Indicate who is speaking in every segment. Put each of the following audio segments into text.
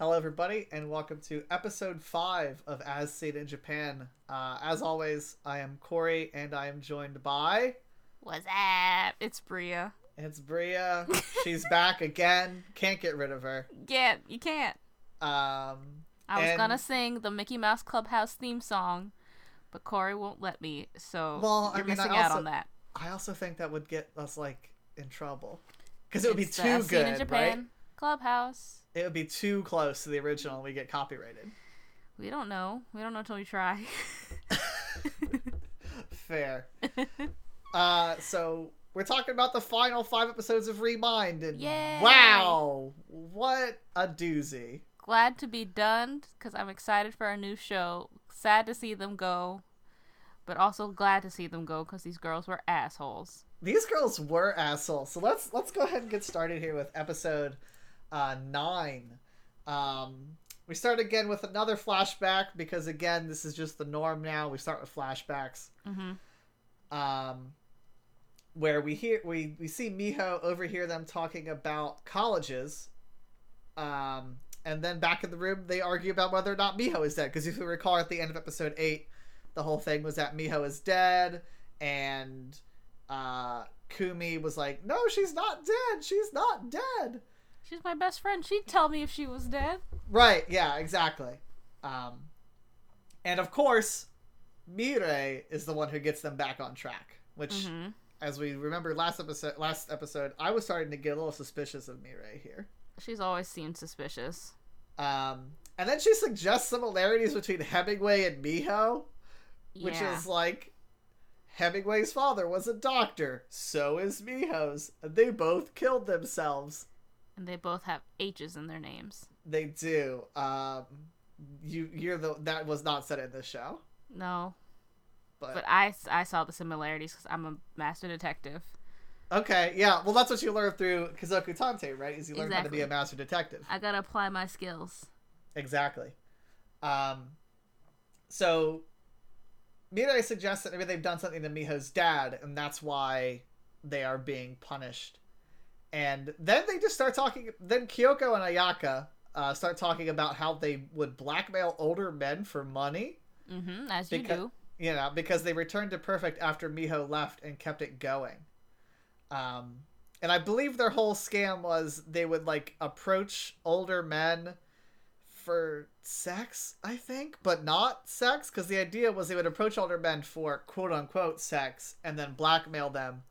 Speaker 1: Hello, everybody, and welcome to episode five of As Seen in Japan. Uh, as always, I am Corey, and I am joined by
Speaker 2: What's up? It's Bria.
Speaker 1: it's Bria. She's back again. Can't get rid of her.
Speaker 2: Yeah, you can't.
Speaker 1: Um,
Speaker 2: I was
Speaker 1: And-
Speaker 2: gonna sing the Mickey Mouse Clubhouse theme song, but Corey won't let me, so
Speaker 1: Well, I
Speaker 2: you're
Speaker 1: mean, I
Speaker 2: missing out on that.
Speaker 1: I also think that would get us like in trouble because it would
Speaker 2: It's
Speaker 1: be too good,
Speaker 2: Japan
Speaker 1: right?
Speaker 2: Clubhouse.
Speaker 1: It would be too close to the original, and we get copyrighted.
Speaker 2: We don't know. We don't know until we try.
Speaker 1: Fair. uh, so we're talking about the final five episodes of Re:Mind, and
Speaker 2: Yay!
Speaker 1: wow, what a doozy!
Speaker 2: Glad to be done because I'm excited for a new show. Sad to see them go, but also glad to see them go because these girls were assholes.
Speaker 1: These girls were assholes. So let's let's go ahead and get started here with episode uh, nine. Um, we start again with another flashback because again, this is just the norm now. We start with flashbacks.
Speaker 2: Mm-hmm.
Speaker 1: um, where we hear we we see Miho overhear them talking about colleges, um, and then back in the room they argue about whether or not Miho is dead. Because if you recall, at the end of episode eight, the whole thing was that Miho is dead, and uh, Kumi was like, "No, she's not dead. She's not dead."
Speaker 2: She's my best friend. She'd tell me if she was dead.
Speaker 1: Right? Yeah, exactly. Um, and of course, Mirei is the one who gets them back on track, which.
Speaker 2: Mm-hmm.
Speaker 1: as we remember last episode last episode i was starting to get a little suspicious of mirai here
Speaker 2: She's always seemed suspicious.
Speaker 1: um and then she suggests similarities between hemingway and miho which
Speaker 2: yeah.
Speaker 1: is like hemingway's father was a doctor so is miho's and they both killed themselves
Speaker 2: and they both have H's in their names.
Speaker 1: they do um you you're the that was not said in this show
Speaker 2: No,
Speaker 1: but,
Speaker 2: but I, I saw the similarities because I'm a master detective.
Speaker 1: okay yeah well that's what you learn through kazoku tante right is you learn how to be a master detective
Speaker 2: I gotta apply my skills.
Speaker 1: Exactly. Um, so Mirai suggests that maybe they've done something to Miho's dad, and that's why they are being punished. And then they just start talking. Then Kyoko and Ayaka uh, start talking about how they would blackmail older men for money.
Speaker 2: Mm-hmm, as you
Speaker 1: Because-
Speaker 2: do.
Speaker 1: You know, because they returned to Perfect after Miho left and kept it going. Um, and I believe their whole scam was they would like approach older men for sex, I think, but not sex, because the idea was they would approach older men for quote unquote sex and then blackmail them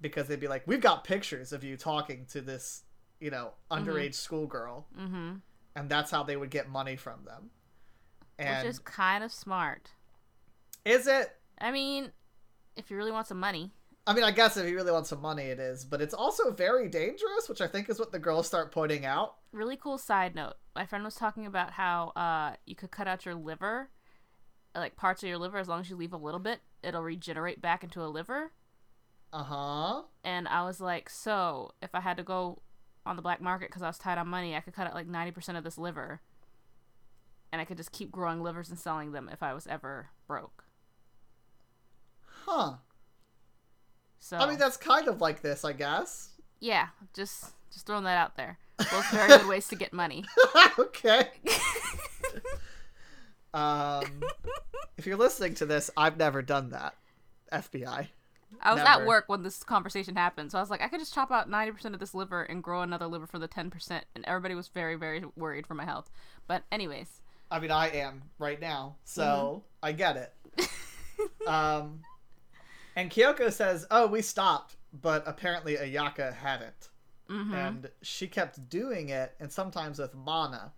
Speaker 1: because they'd be like, We've got pictures of you talking to this, you know, underage schoolgirl.
Speaker 2: Mm-hmm.
Speaker 1: And that's how they would get money from them. And
Speaker 2: Which is kind of smart.
Speaker 1: is it?
Speaker 2: I mean, if you really want some money.
Speaker 1: I mean, I guess if you really want some money, it is, but it's also very dangerous, which I think is what the girls start pointing out.
Speaker 2: Really cool side note. My friend was talking about how uh, you could cut out your liver, like parts of your liver, as long as you leave a little bit, it'll regenerate back into a liver.
Speaker 1: Uh huh.
Speaker 2: And I was like, so if I had to go on the black market because I was tight on money, I could cut out like 90% of this liver. And I could just keep growing livers and selling them if I was ever broke.
Speaker 1: Huh.
Speaker 2: So,
Speaker 1: I mean, that's kind of like this, I guess.
Speaker 2: yeah, just just throwing that out there. Both very good ways to get money.
Speaker 1: okay. Um, if you're listening to this, I've never done that. FBI.
Speaker 2: I was
Speaker 1: Never.
Speaker 2: at work when this conversation happened, so I was like, I could just chop out 90% of this liver and grow another liver for the 10%. And everybody was very, very worried for my health. But, anyways,
Speaker 1: I mean, I am right now, so I get it. um, and Kyoko says, "Oh, we stopped, but apparently Ayaka hadn't."
Speaker 2: hmm
Speaker 1: and she kept doing it and sometimes with mana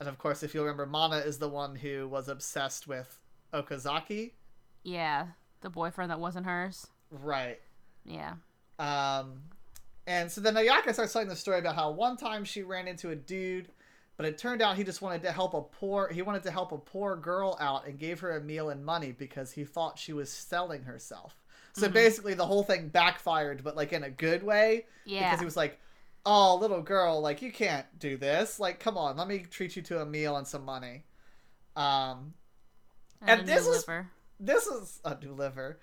Speaker 1: and of course if you remember mana is the one who was obsessed with okazaki
Speaker 2: yeah, the boyfriend that wasn't hers.
Speaker 1: Right
Speaker 2: Yeah.
Speaker 1: um and so then ayaka starts telling the story about how one time she ran into a dude but it turned out he just wanted to help a poor he wanted to help a poor girl out and gave her a meal and money because he thought she was selling herself so
Speaker 2: Mhm.
Speaker 1: basically the whole thing backfired but like in a good way
Speaker 2: Yeah.
Speaker 1: because he was like, "Oh, little girl, like you can't do this. Like, come on, let me treat you to a meal and some money." Um, and
Speaker 2: a
Speaker 1: this is-
Speaker 2: liver.
Speaker 1: this is a new liver.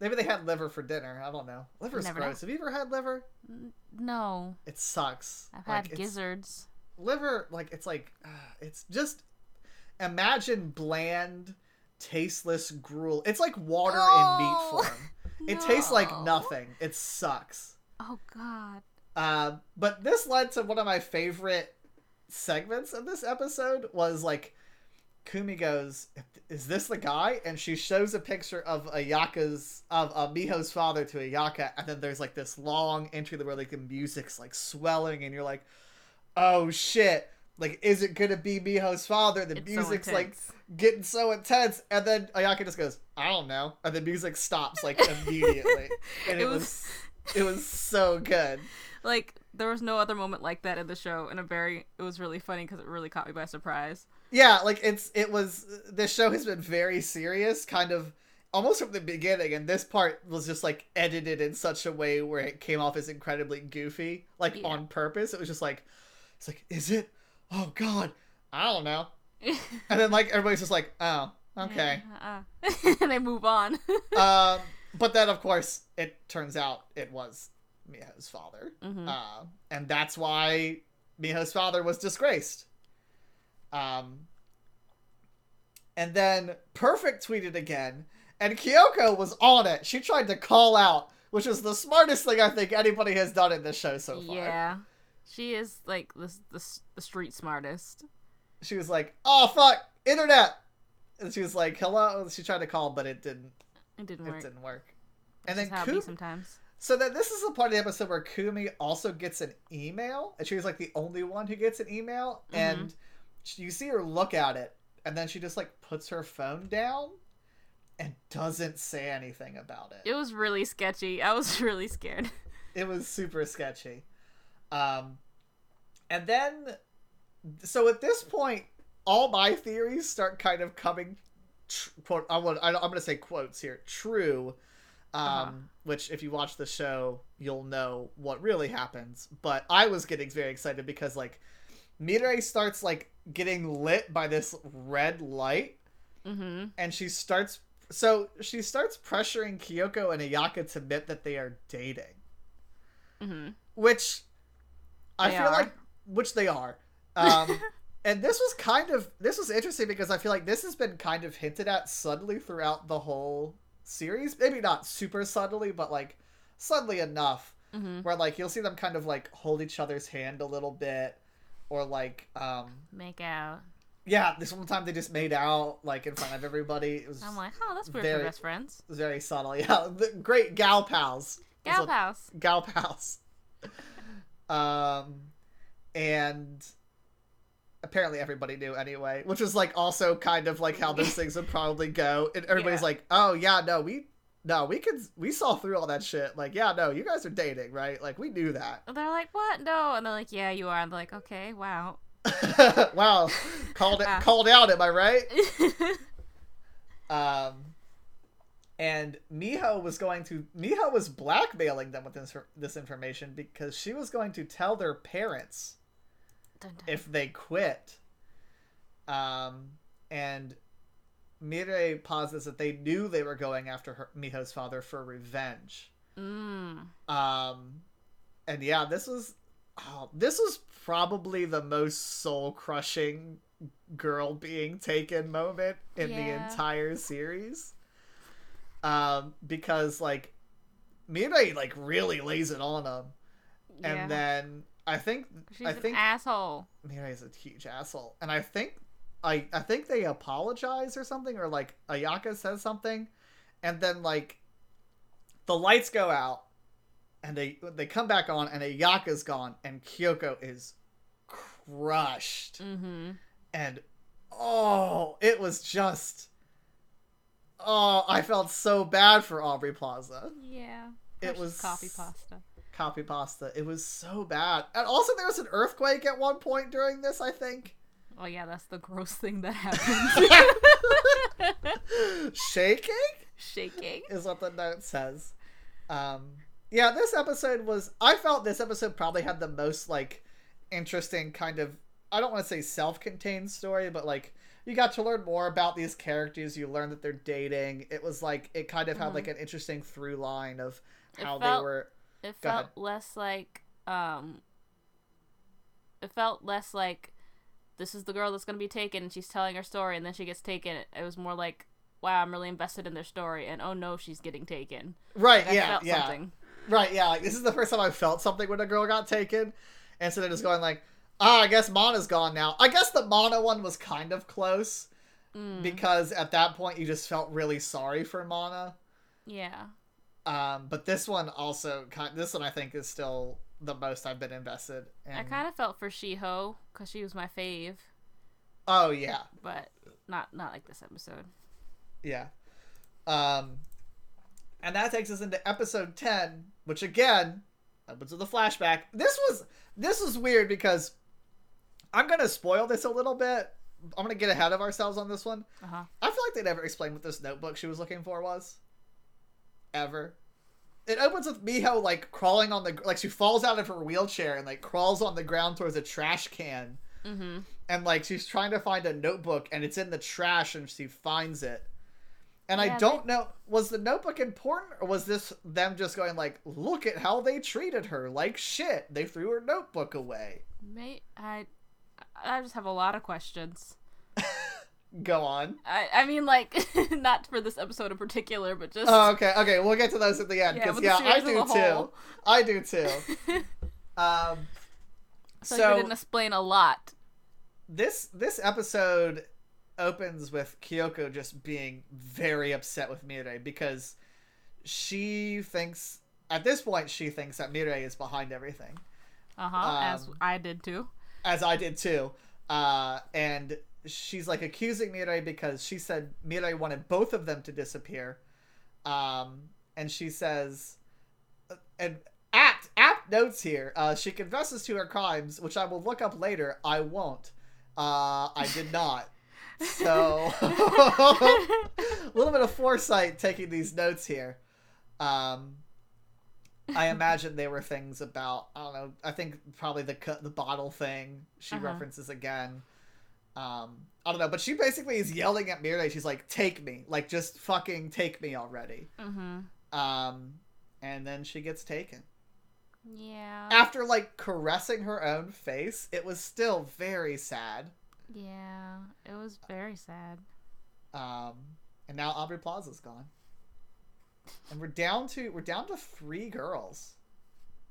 Speaker 1: Maybe they had liver for dinner. I don't know. Liver's
Speaker 2: Never know.
Speaker 1: gross. Have you ever had liver?
Speaker 2: No.
Speaker 1: It sucks.
Speaker 2: I've
Speaker 1: Like,
Speaker 2: had gizzards.
Speaker 1: liver like it's like uh, it's just imagine bland tasteless gruel it's like water in meat
Speaker 2: Oh,
Speaker 1: form it tastes like nothing it sucks
Speaker 2: Oh God.
Speaker 1: uh, but this led to one of my favorite segments of this episode was like Kumi goes, "Is this the guy?" And she shows a picture of Ayaka's of uh, Miho's father to Ayaka, and then there's like this long entry where like the music's like swelling, and you're like, "Oh shit!" Like, is it gonna be Miho's father? The
Speaker 2: It's so
Speaker 1: music's like getting so intense, and then Ayaka just goes, "I don't know," and the music stops like immediately, and
Speaker 2: it,
Speaker 1: it,
Speaker 2: was,
Speaker 1: was it was so good.
Speaker 2: like there was no other moment like that in the show, and a very it was really funny because it really caught me by surprise.
Speaker 1: Yeah, like it's it was this show has been very serious, kind of almost from the beginning, and this part was just like edited in such a way where it came off as incredibly goofy, like
Speaker 2: Yeah.
Speaker 1: on purpose. It was just like it's like, is it? Oh god, I don't know. And then like everybody's just like, oh, okay.
Speaker 2: Uh, and they move on.
Speaker 1: um, but then of course it turns out it was Miho's father,
Speaker 2: Mhm.
Speaker 1: uh, and that's why Miho's father was disgraced. Um, and then Perfect tweeted again, and Kyoko was on it. She tried to call out, which is the smartest thing I think anybody has done in this show so far.
Speaker 2: Yeah, she is like the the, the street smartest.
Speaker 1: She was like, "Oh fuck, internet," and she was like, "Hello." She tried to call, but it didn't.
Speaker 2: It didn't work.
Speaker 1: It
Speaker 2: work.
Speaker 1: didn't work. And then
Speaker 2: it sometimes.
Speaker 1: So then this is the part of the episode where Kumi also gets an email, and she's like the only one who gets an email,
Speaker 2: Mhm.
Speaker 1: and she- you see her look at it, and then she just like puts her phone down and doesn't say anything about it.
Speaker 2: It was really sketchy. I was really scared.
Speaker 1: It was super sketchy. Um, and then, so at this point, all my theories start kind of coming, tr- quote, I want, I- I'm going to say quotes here, true. Um,
Speaker 2: Uh-huh.
Speaker 1: which if you watch the show, you'll know what really happens. But I was getting very excited because like, Mirai starts like getting lit by this red light
Speaker 2: hmm
Speaker 1: and she starts so she starts pressuring Kyoko and Ayaka to admit that they are dating
Speaker 2: hmm
Speaker 1: which I
Speaker 2: They
Speaker 1: feel
Speaker 2: are.
Speaker 1: like which they are. Um, and this was kind of this was interesting because I feel like this has been kind of hinted at subtly throughout the whole series. Maybe not super subtly, but like subtly enough
Speaker 2: hmm
Speaker 1: where like you'll see them kind of like hold each other's hand a little bit, or like um
Speaker 2: Make out.
Speaker 1: yeah, this one time they just made out like in front of everybody. It was
Speaker 2: I'm like, oh, that's weird
Speaker 1: Very-
Speaker 2: for best friends.
Speaker 1: very subtle. Yeah, the great gal pals.
Speaker 2: Gal pals.
Speaker 1: gal pals. um, and apparently everybody knew anyway, which was like also kind of like how those things would probably go. And everybody's
Speaker 2: Yeah.
Speaker 1: like, "Oh yeah, no, we." No, we could we saw through all that shit. Like, yeah, no, you guys are dating, right? Like, we knew that.
Speaker 2: And they're like, what? No. And they're like, yeah, you are. And they're like, okay, wow.
Speaker 1: wow, called it called out. Am I right? Um, and Miho was going to Miho was blackmailing them with this this information because she was going to tell their parents
Speaker 2: Dun, dun.
Speaker 1: if they quit. Um, and Mirai posits that they knew they were going after her, Miho's father for revenge.
Speaker 2: Mm.
Speaker 1: Um, and yeah, this was oh, this was probably the most soul crushing girl being taken moment in the entire series. Um, because like Mirai like really lays it on him,
Speaker 2: Yeah.
Speaker 1: and then I think
Speaker 2: She's
Speaker 1: I
Speaker 2: an
Speaker 1: think
Speaker 2: asshole.
Speaker 1: Mirai's a huge asshole, and I think I I think they apologize or something, or like Ayaka says something, and then like the lights go out, and they they come back on, and Ayaka's gone, and Kyoko is crushed,
Speaker 2: Mm-hmm.
Speaker 1: and oh, it was just oh, I felt so bad for Aubrey Plaza.
Speaker 2: Yeah.
Speaker 1: It was
Speaker 2: coffee pasta.
Speaker 1: Copy pasta. It was so bad, and also there was an earthquake at one point during this. I think.
Speaker 2: Oh yeah, that's the gross thing that happened.
Speaker 1: Shaking
Speaker 2: Shaking.
Speaker 1: is what the note says. Um, yeah, this episode was. I felt this episode probably had the most like interesting kind of. I don't want to say self-contained story, but like you got to learn more about these characters. You learned that they're dating. It was like it kind of had
Speaker 2: Mhm.
Speaker 1: like an interesting through line of how
Speaker 2: felt-
Speaker 1: they were.
Speaker 2: It
Speaker 1: Go
Speaker 2: felt
Speaker 1: ahead.
Speaker 2: less like um it felt less like this is the girl that's gonna be taken and she's telling her story and then she gets taken. It was more like wow, I'm really invested in their story and oh no, she's getting taken.
Speaker 1: Right,
Speaker 2: Like,
Speaker 1: yeah, yeah.
Speaker 2: something.
Speaker 1: Right, yeah. Like this is the first time I felt something when a girl got taken, and so they're just going like, "Ah, I guess Mana's gone now." I guess the Mana one was kind of close
Speaker 2: Mm,
Speaker 1: because at that point you just felt really sorry for Mana.
Speaker 2: yeah.
Speaker 1: Um, but this one also, this one I think is still the most I've been invested. In.
Speaker 2: I kind of felt for Shiho because she was my fave,
Speaker 1: Oh yeah,
Speaker 2: but not not like this episode.
Speaker 1: yeah. Um, and that takes us into episode ten, which again opens with a flashback. This was this was weird because I'm gonna spoil this a little bit. I'm gonna get ahead of ourselves on this one.
Speaker 2: Uh huh.
Speaker 1: I feel like they never explained what this notebook she was looking for was. Ever. It opens with Miho like crawling on the like she falls out of her wheelchair and like crawls on the ground towards a trash can
Speaker 2: Mm-hmm.
Speaker 1: and like she's trying to find a notebook and it's in the trash and she finds it. And I don't know was the notebook important or was this them just going like look at how they treated her like shit. They threw her notebook away.
Speaker 2: May I? I just have a lot of questions.
Speaker 1: Go on.
Speaker 2: I I mean like not for this episode in particular, but just
Speaker 1: Oh, okay, okay, we'll get to those at the end
Speaker 2: Yeah,
Speaker 1: because
Speaker 2: the
Speaker 1: yeah, I do too. I do too. Um,
Speaker 2: so,
Speaker 1: so,
Speaker 2: you didn't explain a lot.
Speaker 1: this this episode opens with Kyoko just being very upset with Mirai because she thinks at this point she thinks that Mirai is behind everything,
Speaker 2: Uh huh. as
Speaker 1: Um,
Speaker 2: I did too.
Speaker 1: as I did too. Uh, and she's like accusing Mirai because she said Mirai wanted both of them to disappear. Um, and she says, and apt apt notes here. Uh, she confesses to her crimes, which I will look up later. I won't. Uh, I did not. So a little bit of foresight taking these notes here. Um, I imagine they were things about I don't know. I think probably the the bottle thing she
Speaker 2: Uh-huh.
Speaker 1: references again. Um, I don't know, but she basically is yelling at Mirai. She's like, "Take me, like just fucking take me already."
Speaker 2: mm-hmm.
Speaker 1: Um, and then she gets taken
Speaker 2: Yeah.
Speaker 1: after like caressing her own face. It was still very sad.
Speaker 2: yeah. It was very sad.
Speaker 1: Um, and now Aubrey Plaza's gone, and we're down to we're down to three girls.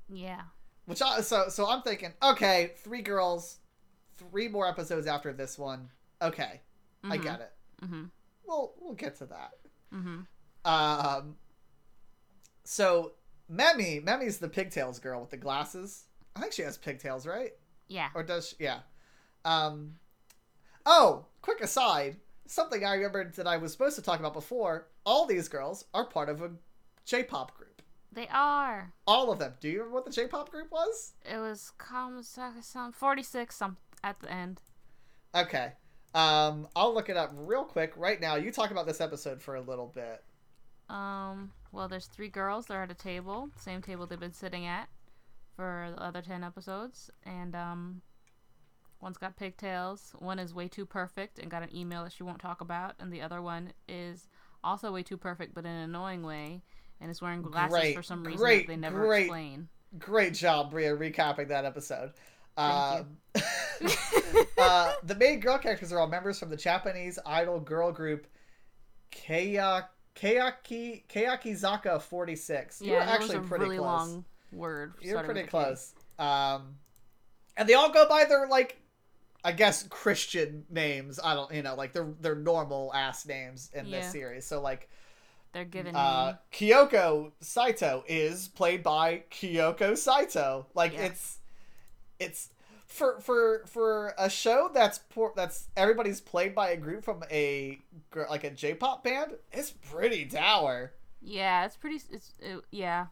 Speaker 2: Yeah.
Speaker 1: Which I so so I'm thinking, okay, three girls, three more episodes after this one. Okay, I
Speaker 2: Mhm.
Speaker 1: get it.
Speaker 2: Mm-hmm.
Speaker 1: We'll we'll get to that.
Speaker 2: Mm-hmm.
Speaker 1: Um, so Memi, Memi's the pigtails girl with the glasses. I think she has pigtails, right?
Speaker 2: Yeah.
Speaker 1: Or does she? Yeah. Um. Oh, quick aside. Something I remembered that I was supposed to talk about before. All these girls are part of a J-pop group.
Speaker 2: They are.
Speaker 1: All of them. Do you remember what the J-pop group was?
Speaker 2: It was Kamasaka some forty six some at the end.
Speaker 1: Okay. Um, I'll look it up real quick right now. You talk about this episode for a little bit.
Speaker 2: Um. Well, there's three girls. They're at a table, same table they've been sitting at for the other ten episodes, and um, one's got pigtails. One is way too perfect and got an email that she won't talk about, and the other one is also way too perfect but in an annoying way, and is wearing glasses
Speaker 1: Great,
Speaker 2: for some reason
Speaker 1: great,
Speaker 2: that they never
Speaker 1: great.
Speaker 2: explain.
Speaker 1: Great job, Bria, recapping that episode.
Speaker 2: Thank
Speaker 1: Um, uh, the main girl characters are all members from the Japanese idol girl group Keia, Keiaki, Keyakizaka 46. You
Speaker 2: yeah,
Speaker 1: were
Speaker 2: that
Speaker 1: actually pretty
Speaker 2: really
Speaker 1: close.
Speaker 2: long word.
Speaker 1: You're pretty
Speaker 2: with a K.
Speaker 1: close. Um, and they all go by their like, I guess Christian names. I don't, you know, like their their normal ass names in this series. So like,
Speaker 2: They're given
Speaker 1: uh. Kyoko Saito is played by Kyoko Saito. Like
Speaker 2: Yeah.
Speaker 1: it's it's for for for a show that's poor, that's everybody's played by a group from a like a J-pop band. It's pretty dour.
Speaker 2: Yeah, it's pretty. It's it, yeah.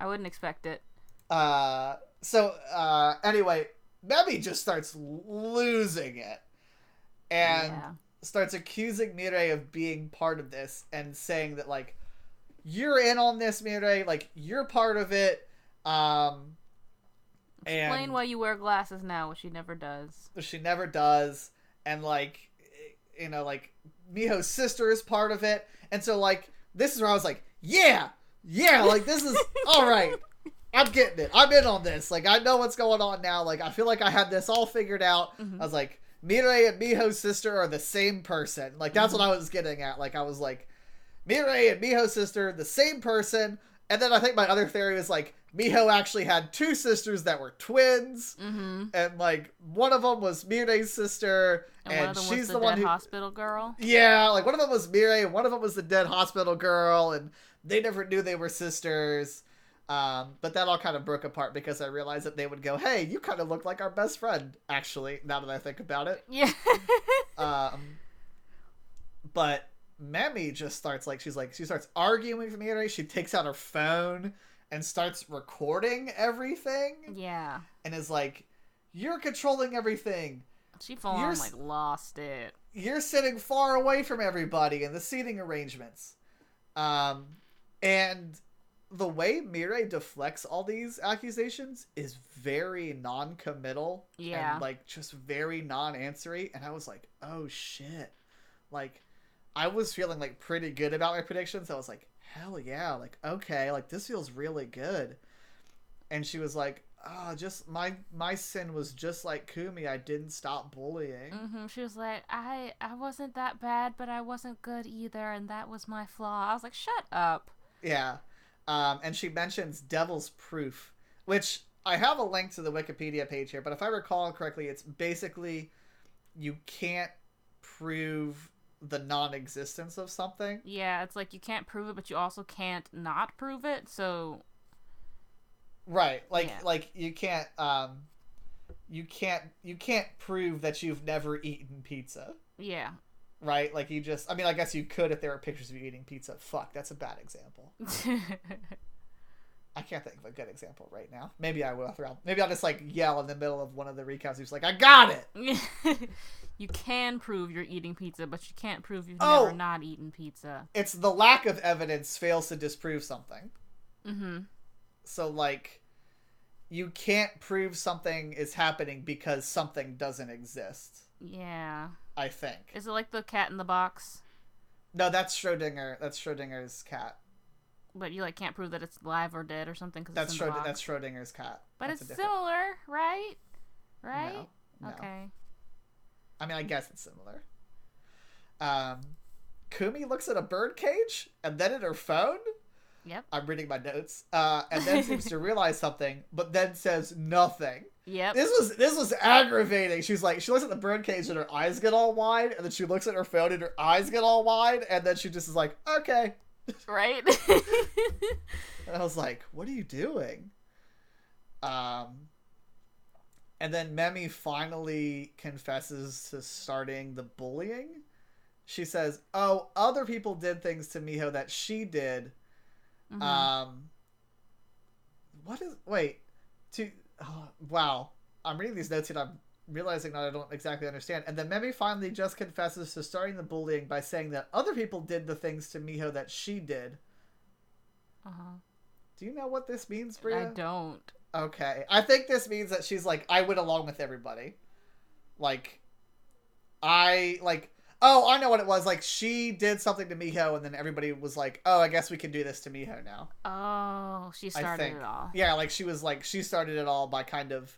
Speaker 2: I wouldn't expect it.
Speaker 1: Uh, so uh, anyway, Memi just starts losing it and
Speaker 2: yeah.
Speaker 1: starts accusing Mirai of being part of this and saying that like you're in on this, Mirai. Like you're part of it. Um,
Speaker 2: Explain
Speaker 1: and
Speaker 2: why you wear glasses now, which she never does.
Speaker 1: she never does. And like, you know, like Miho's sister is part of it. And so like, this is where I was like, yeah, yeah, like this is all right. I'm getting it. I'm in on this. Like I know what's going on now. Like I feel like I had this all figured out.
Speaker 2: Mhm.
Speaker 1: I was like, Mirai and Miho's sister are the same person. Like that's what I was getting at. Like I was like, Mirai and Miho's sister, the same person. And then I think my other theory was like, Miho actually had two sisters that were twins,
Speaker 2: Mm-hmm.
Speaker 1: and like one of them was Mirai's sister,
Speaker 2: And,
Speaker 1: and,
Speaker 2: one of them
Speaker 1: she's
Speaker 2: was the,
Speaker 1: the, one
Speaker 2: dead
Speaker 1: who
Speaker 2: hospital girl.
Speaker 1: yeah, like one of them was Mirai and one of them was the dead hospital girl, and they never knew they were sisters. Um, but that all kind of broke apart because I realized that they would go, "Hey, you kind of look like our best friend." Actually, now that I think about it,
Speaker 2: Yeah.
Speaker 1: um, but Memi just starts like she's like she starts arguing with Mirai. She takes out her phone and starts recording everything,
Speaker 2: yeah.
Speaker 1: and is like, "You're controlling everything."
Speaker 2: She full on like lost it.
Speaker 1: you're sitting far away from everybody in the seating arrangements. Um, and the way Mirai deflects all these accusations is very non-committal
Speaker 2: Yeah.
Speaker 1: and like just very non-answery. And I was like, oh shit! Like, I was feeling like pretty good about my predictions. I was like, hell yeah! Like, okay, like this feels really good. And she was like, oh, just my my sin was just like Kumi. I didn't stop bullying.
Speaker 2: hmm She was like, I I wasn't that bad, but I wasn't good either, and that was my flaw. I was like, shut up.
Speaker 1: Yeah. Um, and she mentions Devil's Proof, which I have a link to the Wikipedia page here, but if I recall correctly, it's basically you can't prove the non existence of something.
Speaker 2: Yeah, it's like you can't prove it, but you also can't not prove it. So
Speaker 1: Right. Like
Speaker 2: Yeah.
Speaker 1: like you can't um you can't you can't prove that you've never eaten pizza.
Speaker 2: yeah.
Speaker 1: Right? Like you just I mean I guess you could if there were pictures of you eating pizza. Fuck, that's a bad example. I can't think of a good example right now. Maybe I will throughout. Maybe I'll just like yell in the middle of one of the recaps. Who's like, "I got it!"
Speaker 2: you can prove you're eating pizza, but you can't prove you've
Speaker 1: Oh.
Speaker 2: never not eaten pizza.
Speaker 1: It's the lack of evidence fails to disprove something.
Speaker 2: Mm-hmm.
Speaker 1: So like, you can't prove something is happening because something doesn't exist.
Speaker 2: Yeah.
Speaker 1: I think.
Speaker 2: Is it like the cat in the box?
Speaker 1: No, that's Schrodinger. That's Schrodinger's cat.
Speaker 2: But you like can't prove that it's live or dead or something because
Speaker 1: That's
Speaker 2: it's in the
Speaker 1: Schrod-
Speaker 2: box.
Speaker 1: that's Schrodinger's cat.
Speaker 2: but
Speaker 1: That's
Speaker 2: it's
Speaker 1: different-
Speaker 2: similar, right? Right?
Speaker 1: No, no.
Speaker 2: Okay.
Speaker 1: I mean, I guess it's similar. Um, Kumi looks at a bird cage and then at her phone.
Speaker 2: Yep.
Speaker 1: I'm reading my notes. Uh, and then seems to realize something, but then says nothing.
Speaker 2: Yep.
Speaker 1: This was this was aggravating. She's like, she looks at the bird cage and her eyes get all wide, and then she looks at her phone and her eyes get all wide, and then she just is like, okay.
Speaker 2: right?
Speaker 1: And I was like, what are you doing? Um, and then Memi finally confesses to starting the bullying. She says, "Oh, other people did things to Miho that she did."
Speaker 2: Mhm.
Speaker 1: Um, what is? Wait, to oh, wow. I'm reading these notes and I'm realizing that I don't exactly understand. And then Memi finally just confesses to starting the bullying by saying that other people did the things to Miho that she did.
Speaker 2: uh-huh.
Speaker 1: Do you know what this means,
Speaker 2: I don't.
Speaker 1: Okay. I think this means that she's like, I went along with everybody. Like, I, like, oh, I know what it was. Like, she did something to Miho, and then everybody was like, oh, I guess we can do this to Miho now.
Speaker 2: Oh, she
Speaker 1: I
Speaker 2: started
Speaker 1: think.
Speaker 2: it all.
Speaker 1: Yeah, like, she was like, she started it all by kind of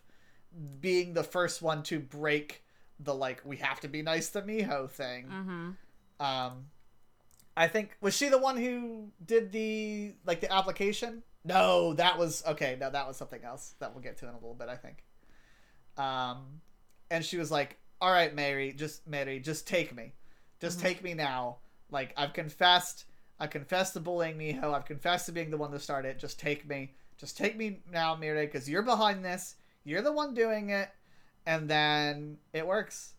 Speaker 1: being the first one to break the, like, we have to be nice to Miho thing.
Speaker 2: Mm-hmm.
Speaker 1: Um, I think was she the one who did the like the application? No, that was okay. No, that was something else that we'll get to in a little bit. I think. Um, and she was like, "All right, Mary, just Mary, just take me, just
Speaker 2: Mhm.
Speaker 1: take me now. Like I've confessed, I confessed to bullying Miho. I've confessed to being the one to start it. Just take me, just take me now, Mary, because you're behind this. You're the one doing it." And then it works.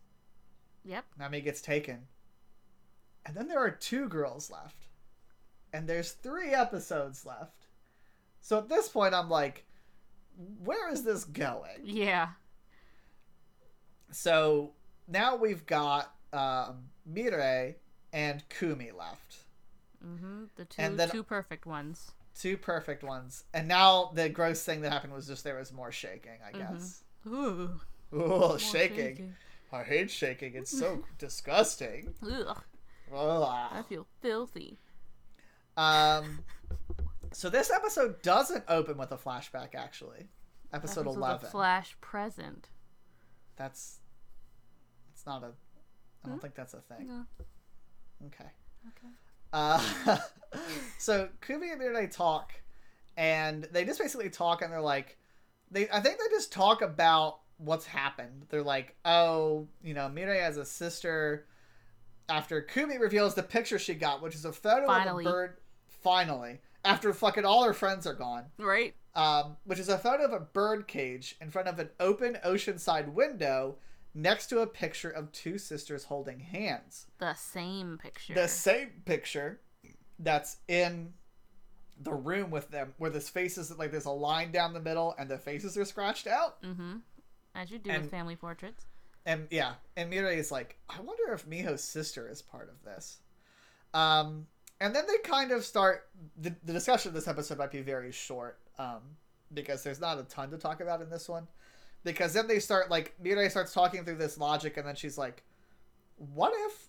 Speaker 2: Yep.
Speaker 1: Nami gets taken. And then there are two girls left. And there's three episodes left. So at this point, I'm like, where is this going?
Speaker 2: Yeah.
Speaker 1: So now we've got um, Mire and Kumi left.
Speaker 2: Mm-hmm. The two two perfect ones.
Speaker 1: Two perfect ones. And now the gross thing that happened was just there was more shaking, I
Speaker 2: Mhm.
Speaker 1: guess.
Speaker 2: Ooh.
Speaker 1: Ooh,
Speaker 2: more
Speaker 1: shaking. I hate shaking. It's so disgusting.
Speaker 2: Ugh.
Speaker 1: Ugh.
Speaker 2: I feel filthy.
Speaker 1: Um, So this episode doesn't open with a flashback. Actually, episode
Speaker 2: Happens with a
Speaker 1: eleven.
Speaker 2: Flash present.
Speaker 1: that's. It's not a. I don't
Speaker 2: Hmm?
Speaker 1: think that's a thing.
Speaker 2: No.
Speaker 1: Okay.
Speaker 2: Okay.
Speaker 1: Uh, so Kumi and Mirai talk, and they just basically talk, and they're like, they I think they just talk about what's happened. They're like, oh, you know, Mirai has a sister. After Kumi reveals the picture she got, which is a photo
Speaker 2: Finally.
Speaker 1: of a bird. Finally, after fucking all her friends are gone,
Speaker 2: Right.
Speaker 1: um, which is a photo of a bird cage in front of an open oceanside window next to a picture of two sisters holding hands
Speaker 2: The same picture.
Speaker 1: the same picture that's in the room with them where this faces like there's a line down the middle and the faces are scratched out
Speaker 2: Mm-hmm. As you do
Speaker 1: And-
Speaker 2: with family portraits.
Speaker 1: and yeah and mirai is like i wonder if miho's sister is part of this um and then they kind of start the, the discussion of this episode might be very short um because there's not a ton to talk about in this one because then they start like mirai starts talking through this logic and then she's like what if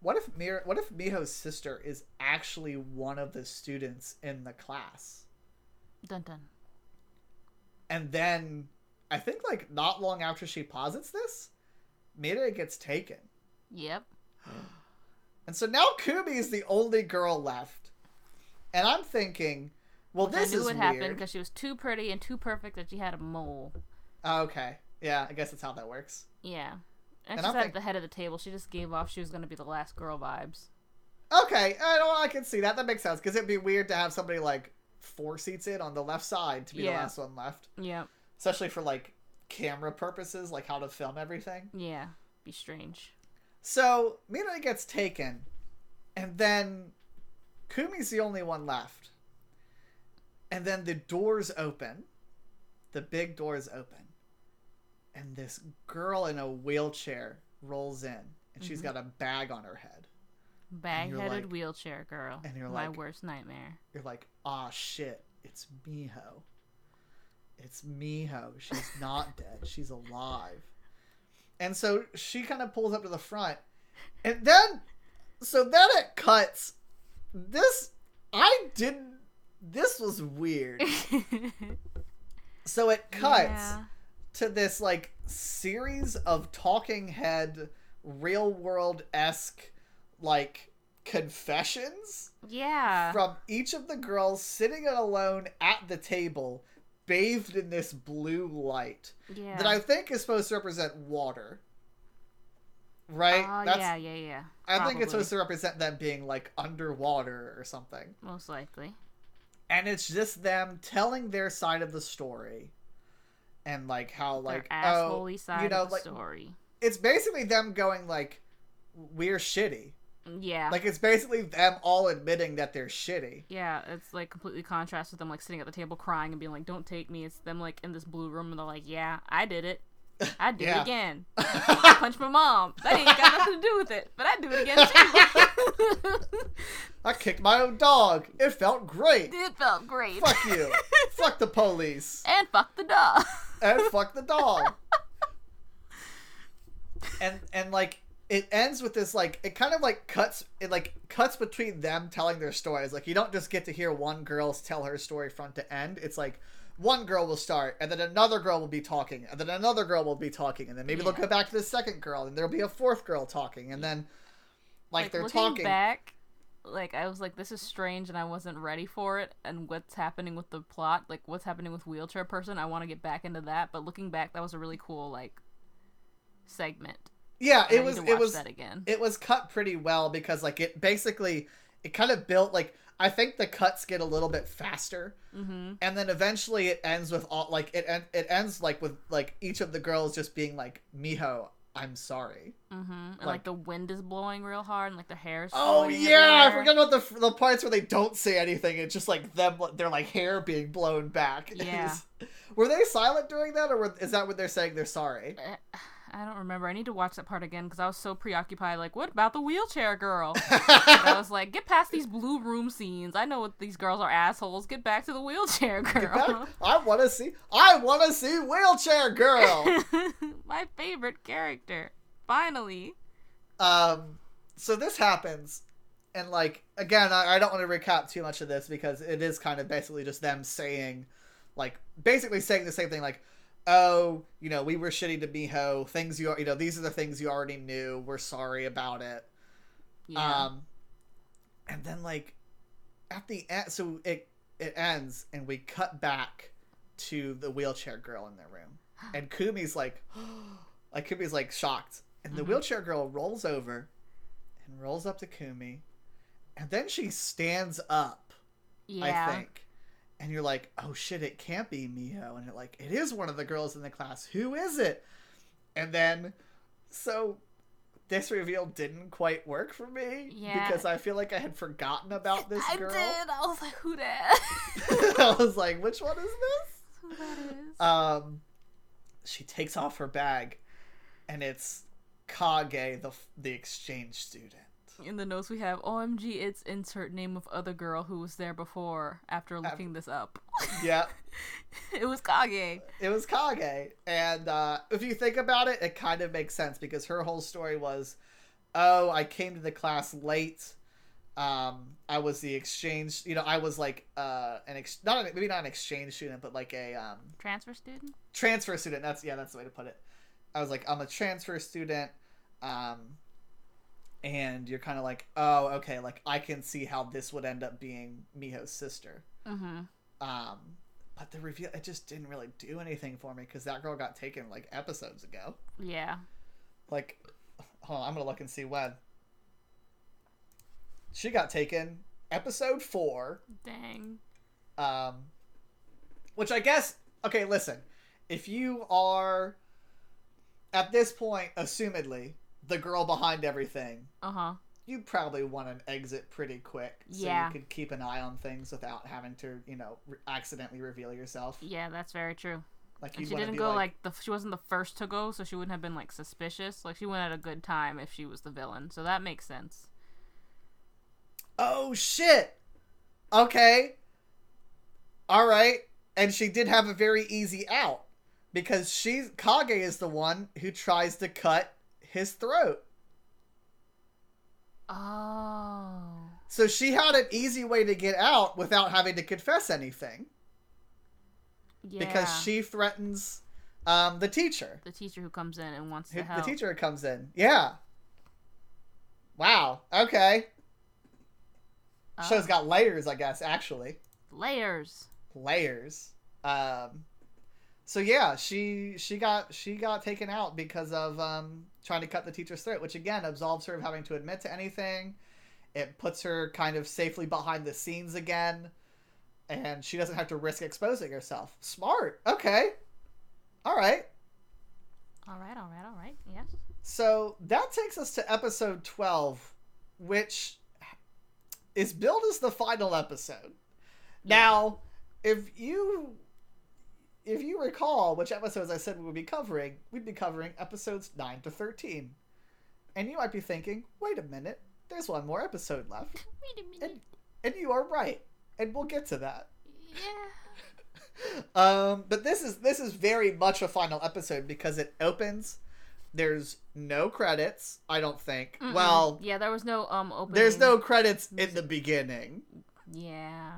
Speaker 1: what if Mir- what if miho's sister is actually one of the students in the class
Speaker 2: Dun dun.
Speaker 1: and then i think like not long after she posits this mirai gets taken
Speaker 2: Yep.
Speaker 1: And so now Kumi is the only girl left. And I'm thinking, well,
Speaker 2: Which
Speaker 1: this
Speaker 2: I knew
Speaker 1: is
Speaker 2: would happen
Speaker 1: weird.
Speaker 2: because she was too pretty and too perfect that she had a mole.
Speaker 1: Oh, okay. Yeah, I guess that's how that works.
Speaker 2: Yeah. And,
Speaker 1: And
Speaker 2: she
Speaker 1: I'm
Speaker 2: sat
Speaker 1: think-
Speaker 2: at the head of the table. She just gave off she was going to be the last girl vibes.
Speaker 1: Okay, I I can see that. That makes sense because it'd be weird to have somebody like four seats in on the left side to be the last one left,
Speaker 2: Yeah.
Speaker 1: especially for like camera purposes, like how to film everything.
Speaker 2: Yeah. Be strange.
Speaker 1: So Mirai gets taken, and then Kumi's the only one left. And then the doors open, the big doors open, and this girl in a wheelchair rolls in, and she's
Speaker 2: Mhm.
Speaker 1: got a bag on her head.
Speaker 2: Bag-headed
Speaker 1: like-
Speaker 2: wheelchair girl.
Speaker 1: and you're
Speaker 2: My
Speaker 1: like-
Speaker 2: worst nightmare.
Speaker 1: You're like, ah, shit, it's Miho. It's Miho. She's not dead. She's alive. And so she kind of pulls up to the front. And then, so then it cuts. This, I didn't, this was weird. So it cuts
Speaker 2: Yeah.
Speaker 1: to this like series of talking head, real world esque, like confessions
Speaker 2: Yeah.
Speaker 1: from each of the girls sitting alone at the table, bathed in this blue light
Speaker 2: yeah.
Speaker 1: that I think is supposed to represent water. Right?
Speaker 2: Oh,
Speaker 1: That's
Speaker 2: yeah, yeah, yeah.
Speaker 1: I think it's supposed to represent them being like underwater or something.
Speaker 2: Most likely.
Speaker 1: And it's just them telling their side of the story. And like how like
Speaker 2: Their
Speaker 1: oh you know
Speaker 2: of the
Speaker 1: like
Speaker 2: story.
Speaker 1: it's basically them going like we're shitty.
Speaker 2: Yeah.
Speaker 1: Like it's basically them all admitting that they're shitty.
Speaker 2: yeah, it's like completely contrast with them like sitting at the table crying and being like, "Don't take me." It's them like in this blue room and they're like, "Yeah, I did it. I did
Speaker 1: Yeah.
Speaker 2: it again. I punched my mom. That ain't got nothing to do with it, but I do it again too."
Speaker 1: I kicked my own dog. It felt great.
Speaker 2: it felt great.
Speaker 1: Fuck you. fuck the police.
Speaker 2: and fuck the dog.
Speaker 1: And fuck the dog. And and like it ends with this like it kind of like cuts it like cuts between them telling their stories. Like you don't just get to hear one girl tell her story front to end. It's like one girl will start and then another girl will be talking and then another girl will be talking and then maybe they'll go back to the second girl and there'll be a fourth girl talking and then like, they're
Speaker 2: looking
Speaker 1: talking
Speaker 2: back. Like I was like, this is strange, and I wasn't ready for it. And what's happening with the plot, like what's happening with wheelchair person, I want to get back into that. But looking back, that was a really cool like segment.
Speaker 1: Yeah it was it was
Speaker 2: that again.
Speaker 1: it was cut pretty well because like it basically it kind of built like I think the cuts get a little bit faster
Speaker 2: mm-hmm.
Speaker 1: and then eventually it ends with all like it it ends like with like each of the girls just being like Miho I'm sorry.
Speaker 2: Mm-hmm. And like,
Speaker 1: Like-
Speaker 2: the wind is blowing real hard, and like the hair is.
Speaker 1: Oh yeah, I forgot about the the parts where they don't say anything. It's just like them their like hair being blown back.
Speaker 2: Yeah.
Speaker 1: were they silent during that or were, is that what they're saying they're sorry?
Speaker 2: I don't remember. I need to watch that part again because I was so preoccupied. Like, what about the wheelchair girl? I was like, get past these blue room scenes. I know what these girls are assholes. Get back to the wheelchair girl.
Speaker 1: I want to see I want to see wheelchair girl.
Speaker 2: My favorite character. Finally.
Speaker 1: Um, so this happens, and like again, I, I don't want to recap too much of this because it is kind of basically just them saying, like, basically saying the same thing, like, oh, you know, we were shitty to Miho. Things you, you know, these are the things you already knew. We're sorry about it.
Speaker 2: Yeah.
Speaker 1: Um, and then like at the end, so it it ends, and we cut back to the wheelchair girl in their room, and Kumi's like, like Kumi's like shocked, and the
Speaker 2: Mhm.
Speaker 1: wheelchair girl rolls over, and rolls up to Kumi, and then she stands up.
Speaker 2: yeah.
Speaker 1: I think. And you're like, oh shit, it can't be Miho. And you're like, it is one of the girls in the class. Who is it? And then, so this reveal didn't quite work for me
Speaker 2: Yeah.
Speaker 1: because I feel like I had forgotten about this
Speaker 2: I
Speaker 1: girl.
Speaker 2: did. I was like, who that?
Speaker 1: I was like, which one is this?
Speaker 2: who that is?
Speaker 1: Um, she takes off her bag, and it's Kage, the the exchange student.
Speaker 2: In the notes we have, OMG, it's insert name of other girl who was there before after looking this up.
Speaker 1: Yeah,
Speaker 2: it was Kage.
Speaker 1: it was Kage. And uh, if you think about it, it kind of makes sense because her whole story was, oh, I came to the class late. Um, I was the exchange, you know, I was like uh, an ex- not an, maybe not an exchange student, but like a um,
Speaker 2: Transfer student?
Speaker 1: transfer student. That's yeah, that's the way to put it. I was like, I'm a transfer student, um, and you're kind of like, oh, okay, like I can see how this would end up being Miho's sister.
Speaker 2: Mm-hmm.
Speaker 1: Um, but the reveal, it just didn't really do anything for me because that girl got taken like episodes ago.
Speaker 2: Yeah.
Speaker 1: Like, hold on, I'm gonna look and see when. She got taken episode four,
Speaker 2: Dang.
Speaker 1: um, which I guess. Okay, listen, if you are at this point, assumedly, the girl behind everything,
Speaker 2: Uh huh.
Speaker 1: you'd probably want an exit pretty quick so
Speaker 2: Yeah.
Speaker 1: you could keep an eye on things without having to, you know, re- accidentally reveal yourself.
Speaker 2: Yeah, that's very true.
Speaker 1: Like
Speaker 2: she didn't go
Speaker 1: like,
Speaker 2: like, the. She wasn't the first to go, so she wouldn't have been like suspicious. Like she went at a good time if she was the villain, so that makes sense.
Speaker 1: "Oh shit, okay, all right," and she did have a very easy out because she's Kage is the one who tries to cut his throat.
Speaker 2: Oh.
Speaker 1: So she had an easy way to get out without having to confess anything
Speaker 2: Yeah.
Speaker 1: because she threatens um, the teacher.
Speaker 2: the teacher who comes in and wants
Speaker 1: Who-
Speaker 2: to
Speaker 1: the
Speaker 2: help.
Speaker 1: teacher comes in. Yeah. Wow. Okay.
Speaker 2: Oh.
Speaker 1: Show's got layers, I guess. Actually,
Speaker 2: layers.
Speaker 1: layers. Um. So yeah, she she got she got taken out because of um trying to cut the teacher's throat, which again absolves her of having to admit to anything. It puts her kind of safely behind the scenes again, and she doesn't have to risk exposing herself. Smart. Okay. All right.
Speaker 2: All right. All right. All right. Yes.
Speaker 1: So that takes us to episode 12, which is billed as the final episode. Now, if you if you recall which episodes I said we would be covering, we'd be covering episodes 9 to 13. And you might be thinking, wait a minute, there's one more episode left.
Speaker 2: Wait a
Speaker 1: And, and you are right. And we'll get to that.
Speaker 2: Yeah.
Speaker 1: Um, but this is this is very much a final episode because it opens. There's no credits, I don't think.
Speaker 2: Mm-mm.
Speaker 1: Well,
Speaker 2: Yeah. There was no um opening.
Speaker 1: there's no credits in the beginning.
Speaker 2: Yeah.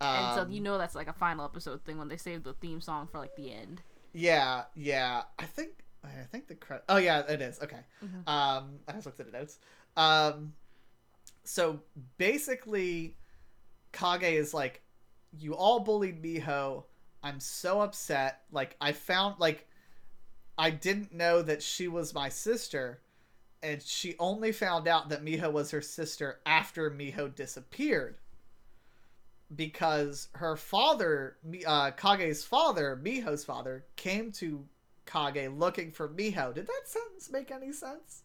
Speaker 1: Um,
Speaker 2: and so you know that's like a final episode thing when they save the theme song for like the end.
Speaker 1: Yeah, yeah. I think I think the credit. Oh yeah, it is. Okay.
Speaker 2: Mhm.
Speaker 1: Um, I just looked at the notes. Um, so basically, Kage is like, "You all bullied Miho. I'm so upset. Like I found like, I didn't know that she was my sister." And she only found out that Miho was her sister after Miho disappeared. Because her father, uh, Kage's father, Miho's father, came to Kage looking for Miho. Did that sentence make any sense?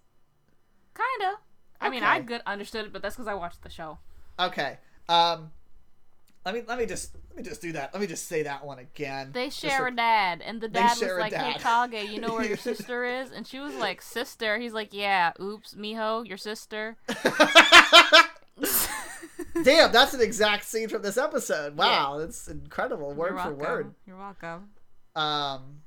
Speaker 2: Kinda. I mean, I good understood it, but that's because I watched the show.
Speaker 1: Okay. Um, let me let me just let me just do that. Let me just say that one again.
Speaker 2: They share
Speaker 1: so-
Speaker 2: a dad, and the dad was like, "Hey. Kage, you know where your sister is?" And she was like, "Sister." He's like, "Yeah, oops, Miho, your sister."
Speaker 1: Damn, that's an exact scene from this episode. Wow, that's incredible, word
Speaker 2: You're
Speaker 1: for
Speaker 2: welcome.
Speaker 1: word.
Speaker 2: You're welcome.
Speaker 1: Um,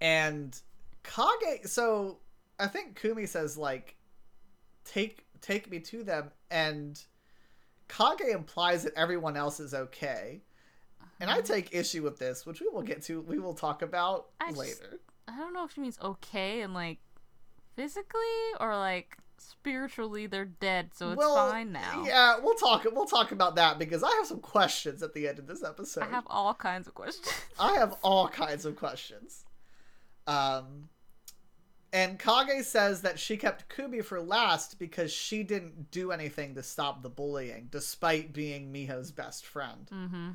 Speaker 1: and Kage. So I think Kumi says like, take take me to them and Kage implies that everyone else is okay. And I
Speaker 2: Mhm.
Speaker 1: take issue with this, which we will get to we will talk about
Speaker 2: I just-
Speaker 1: later.
Speaker 2: I don't know if she means okay and like physically or like spiritually they're dead, so it's
Speaker 1: well,
Speaker 2: fine now.
Speaker 1: Yeah, we'll talk we'll talk about that because I have some questions at the end of this episode.
Speaker 2: I have all kinds of questions.
Speaker 1: I have all kinds of questions. Um, and Kage says that she kept Kumi for last because she didn't do anything to stop the bullying, despite being Miho's best friend.
Speaker 2: mm-hmm.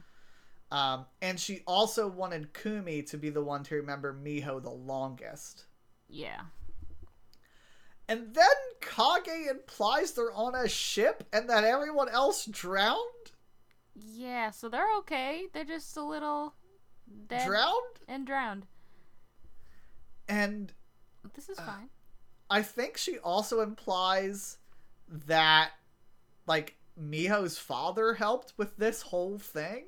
Speaker 1: Um, and she also wanted Kumi to be the one to remember Miho the longest.
Speaker 2: Yeah.
Speaker 1: And then Kage implies they're on a ship and that everyone else drowned?
Speaker 2: Yeah, so they're okay. They're just a little dead
Speaker 1: Drowned?
Speaker 2: and drowned.
Speaker 1: And
Speaker 2: This is
Speaker 1: Uh,
Speaker 2: fine.
Speaker 1: I think she also implies that like Miho's father helped with this whole thing.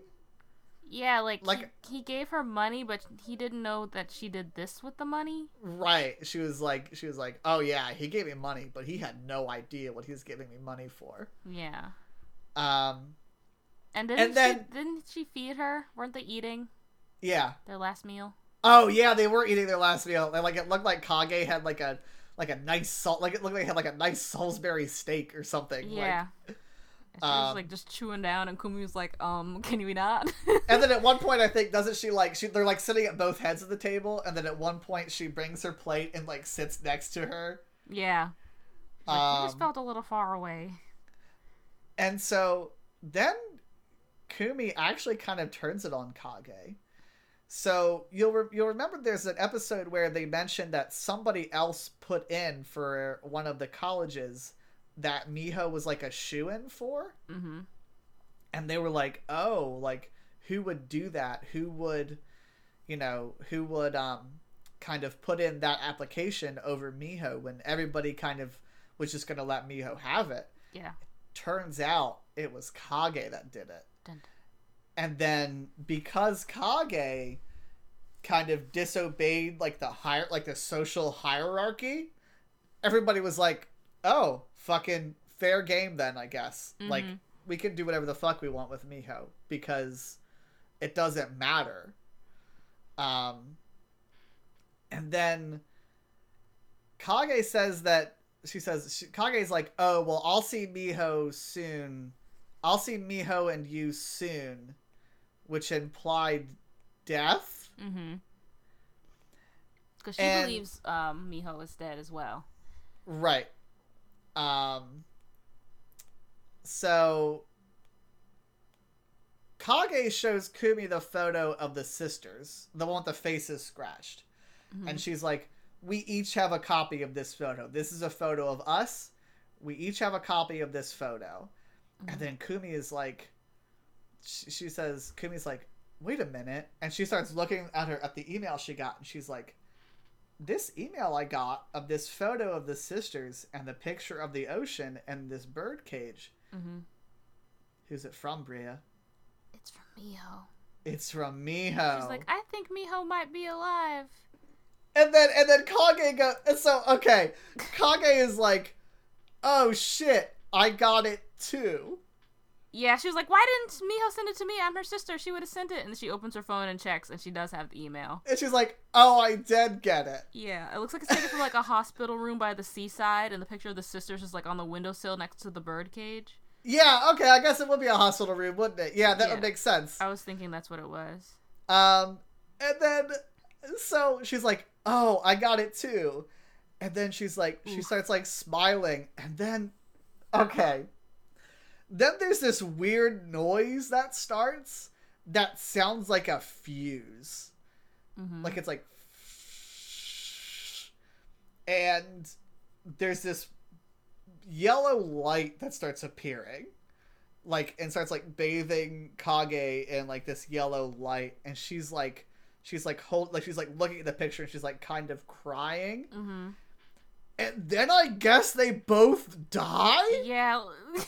Speaker 2: Yeah, like,
Speaker 1: like-
Speaker 2: he, he gave her money, but he didn't know that she did this with the money.
Speaker 1: Right. She was like she was like, "Oh yeah, he gave me money, but he had no idea what he was giving me money for."
Speaker 2: Yeah.
Speaker 1: Um
Speaker 2: And didn't
Speaker 1: then-
Speaker 2: she didn't she feed her? Weren't they eating
Speaker 1: yeah.
Speaker 2: their last meal?
Speaker 1: Oh yeah, they were eating their last meal. And like it looked like Kage had like a like a nice salt like it looked like he had like a nice Salisbury steak or something. like-
Speaker 2: Yeah. And she was
Speaker 1: um,
Speaker 2: like just chewing down, and Kumi was like, "Um, can we not?"
Speaker 1: and then at one point, I think doesn't she like she they're like sitting at both heads of the table, and then at one point she brings her plate and like sits next to her.
Speaker 2: yeah. Like, he just
Speaker 1: Um,
Speaker 2: felt a little far away.
Speaker 1: And so then Kumi actually kind of turns it on Kage. So you'll re- you'll remember there's an episode where they mentioned that somebody else put in for one of the colleges that Miho was like a shoe in for,
Speaker 2: Mm-hmm.
Speaker 1: and they were like, "Oh, like who would do that? Who would, you know, who would um kind of put in that application over Miho when everybody kind of was just going to let Miho have it?"
Speaker 2: Yeah.
Speaker 1: turns out it was Kage that did it.
Speaker 2: Dun,
Speaker 1: And then because Kage kind of disobeyed like the higher like the social hierarchy, everybody was like, "Oh, fucking fair game then, I guess." Like
Speaker 2: Mhm.
Speaker 1: we can do whatever the fuck we want with Miho because it doesn't matter. Um and then Kage says that she says she, Kage's like, "Oh, well, I'll see Miho soon. I'll see Miho and you soon," which implied death.
Speaker 2: Mm-hmm. Because she
Speaker 1: And-
Speaker 2: believes um Miho is dead as well.
Speaker 1: Right. Um so Kage shows Kumi the photo of the sisters, the one with the faces scratched.
Speaker 2: Mhm.
Speaker 1: And she's like, "We each have a copy of this photo. This is a photo of us. We each have a copy of this photo."
Speaker 2: Mhm.
Speaker 1: And then Kumi is like she, she says Kumi's like, "Wait a minute." And she starts looking at her at the email she got and she's like, this email I got of this photo of the sisters and the picture of the ocean and this bird cage.
Speaker 2: Mm-hmm.
Speaker 1: Who's it from, Bria?
Speaker 2: It's from Miho.
Speaker 1: It's from Miho.
Speaker 2: She's like, I think Miho might be alive.
Speaker 1: and then and then Kage go and so okay. Kage is like, oh shit, I got it too.
Speaker 2: Yeah, she was like, why didn't Miho send it to me? I'm her sister. She would have sent it. And she opens her phone and checks, and she does have the email.
Speaker 1: And she's like, oh, I did get it.
Speaker 2: Yeah, it looks like it's taken from like a hospital room by the seaside, and the picture of the sisters is like on the windowsill next to the bird cage.
Speaker 1: Yeah, okay, I guess it would be a hospital room, wouldn't it? Yeah, that
Speaker 2: Yeah.
Speaker 1: would make sense.
Speaker 2: I was thinking that's what it was.
Speaker 1: Um, and then so she's like, "Oh, I got it too," and then she's like, she starts like smiling, and then, okay, then there's this weird noise that starts that sounds like a fuse,
Speaker 2: Mm-hmm.
Speaker 1: like it's like, and there's this yellow light that starts appearing like and starts like bathing Kage in like this yellow light and she's like she's like hold like she's like looking at the picture and she's like kind of crying
Speaker 2: mm-hmm.
Speaker 1: and then I guess they both die
Speaker 2: Yeah.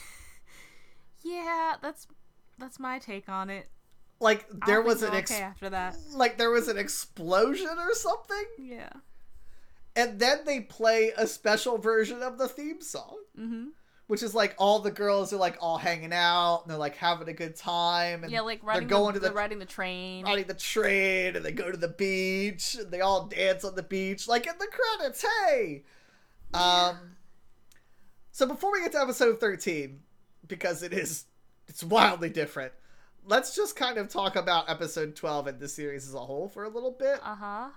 Speaker 2: yeah, that's that's my take on it.
Speaker 1: like there was an ex-
Speaker 2: okay after that.
Speaker 1: like there was an explosion or something
Speaker 2: Yeah.
Speaker 1: and then they play a special version of the theme song
Speaker 2: Mm-hmm.
Speaker 1: which is like all the girls are like all hanging out and they're like having a good time and
Speaker 2: yeah, like riding
Speaker 1: going
Speaker 2: the,
Speaker 1: to the-
Speaker 2: riding the train.
Speaker 1: riding the train and they go to the beach and they all dance on the beach like in the credits hey um so before we get to episode 13 because it is it's wildly different. Let's just kind of talk about episode 12 and the series as a whole for a little bit.
Speaker 2: Uh huh.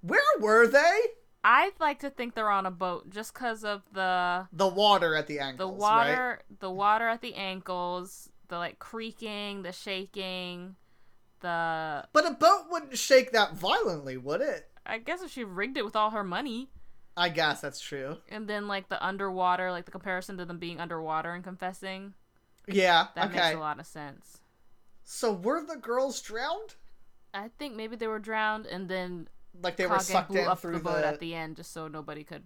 Speaker 1: where were they?
Speaker 2: I'd like to think they're on a boat just because of the
Speaker 1: the water at the ankles
Speaker 2: the
Speaker 1: right?
Speaker 2: water, the water at the ankles, the like creaking, the shaking, the.
Speaker 1: but a boat wouldn't shake that violently would it?
Speaker 2: I guess if she rigged it with all her money,
Speaker 1: i guess that's true
Speaker 2: and then like the underwater, like the comparison to them being underwater and confessing,
Speaker 1: yeah
Speaker 2: that
Speaker 1: okay
Speaker 2: makes a lot of sense.
Speaker 1: so were the girls drowned
Speaker 2: I think maybe they were drowned, and then
Speaker 1: like they were sucked in through
Speaker 2: the
Speaker 1: the,
Speaker 2: boat at the end just so nobody could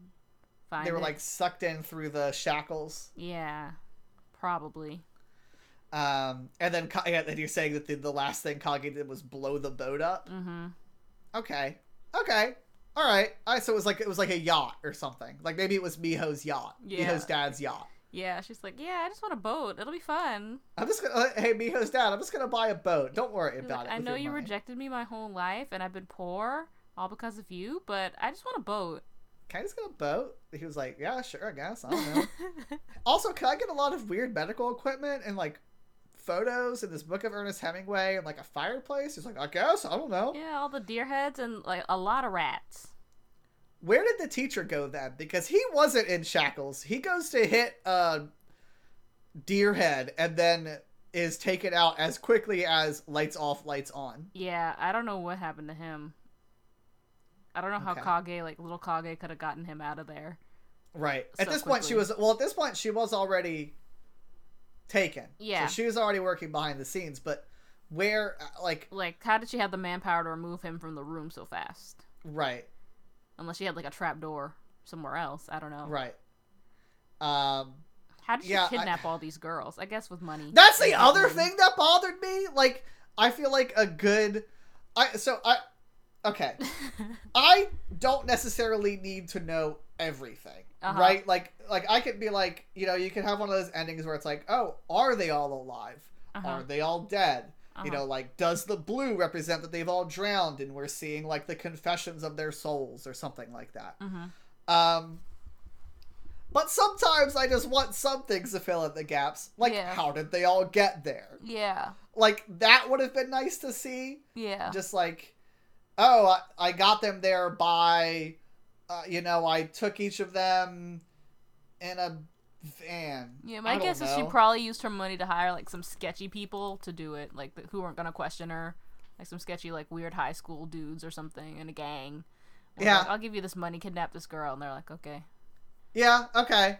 Speaker 2: find
Speaker 1: they were
Speaker 2: it.
Speaker 1: like sucked in through the shackles
Speaker 2: yeah, probably.
Speaker 1: um and then yeah, then you're saying that the, the last thing kage did was blow the boat up
Speaker 2: Mm-hmm.
Speaker 1: okay okay all right right so it was like it was like a yacht or something like maybe it was miho's yacht
Speaker 2: Yeah.
Speaker 1: miho's dad's yacht
Speaker 2: Yeah, she's like, yeah, I just want a boat. It'll be fun.
Speaker 1: i'm just gonna uh, hey miho's dad i'm just gonna buy a boat don't worry
Speaker 2: She's
Speaker 1: about
Speaker 2: like,
Speaker 1: it
Speaker 2: I know you
Speaker 1: money."
Speaker 2: rejected me my whole life, and I've been poor all because of you, but I just want a boat.
Speaker 1: can i just get a boat he was like yeah sure i guess i don't know also can i get a lot of weird medical equipment and like photos in this book of ernest hemingway and like a fireplace he's like i guess i don't know
Speaker 2: yeah, all the deer heads and like a lot of rats.
Speaker 1: Where did the teacher go then? Because he wasn't in shackles. He goes to hit a deer head and then is taken out as quickly as lights off, lights on.
Speaker 2: Yeah, I don't know what happened to him. I don't know how
Speaker 1: Okay.
Speaker 2: Kage, like little Kage, could have gotten him out of there.
Speaker 1: Right. At
Speaker 2: So
Speaker 1: this point, she was well. At this point, she was already taken.
Speaker 2: Yeah.
Speaker 1: So she was already working behind the scenes. But where, uh, like,
Speaker 2: Like, how did she have the manpower to remove him from the room so fast?
Speaker 1: right,
Speaker 2: Unless she had like a trap door somewhere else. I don't know.
Speaker 1: right. Um,
Speaker 2: How did she
Speaker 1: Yeah, I-
Speaker 2: kidnap all these girls? I guess with money.
Speaker 1: That's the other
Speaker 2: money.
Speaker 1: thing that bothered me. Like, I feel like a good, I so I, okay, I don't necessarily need to know everything,
Speaker 2: Uh-huh.
Speaker 1: right? Like, like I could be like, you know, you can have one of those endings where it's like, oh, are they all alive?
Speaker 2: Uh-huh.
Speaker 1: Are they all dead? You
Speaker 2: Uh-huh.
Speaker 1: know, like, does the blue represent that they've all drowned and we're seeing like the confessions of their souls or something like that?
Speaker 2: Mhm.
Speaker 1: Um, but sometimes I just want some things to fill in the gaps. Like,
Speaker 2: Yeah.
Speaker 1: how did they all get there?
Speaker 2: Yeah.
Speaker 1: Like, that would have been nice to see.
Speaker 2: Yeah.
Speaker 1: Just like, oh, I, I got them there by, uh, you know, I took each of them in a van.
Speaker 2: Yeah, my guess is she probably used her money to hire like some sketchy people to do it, like who weren't gonna question her, like some sketchy like weird high school dudes or something in a gang. Was
Speaker 1: Yeah.
Speaker 2: like, I'll give you this money, kidnap this girl, and they're like, okay.
Speaker 1: Yeah, okay.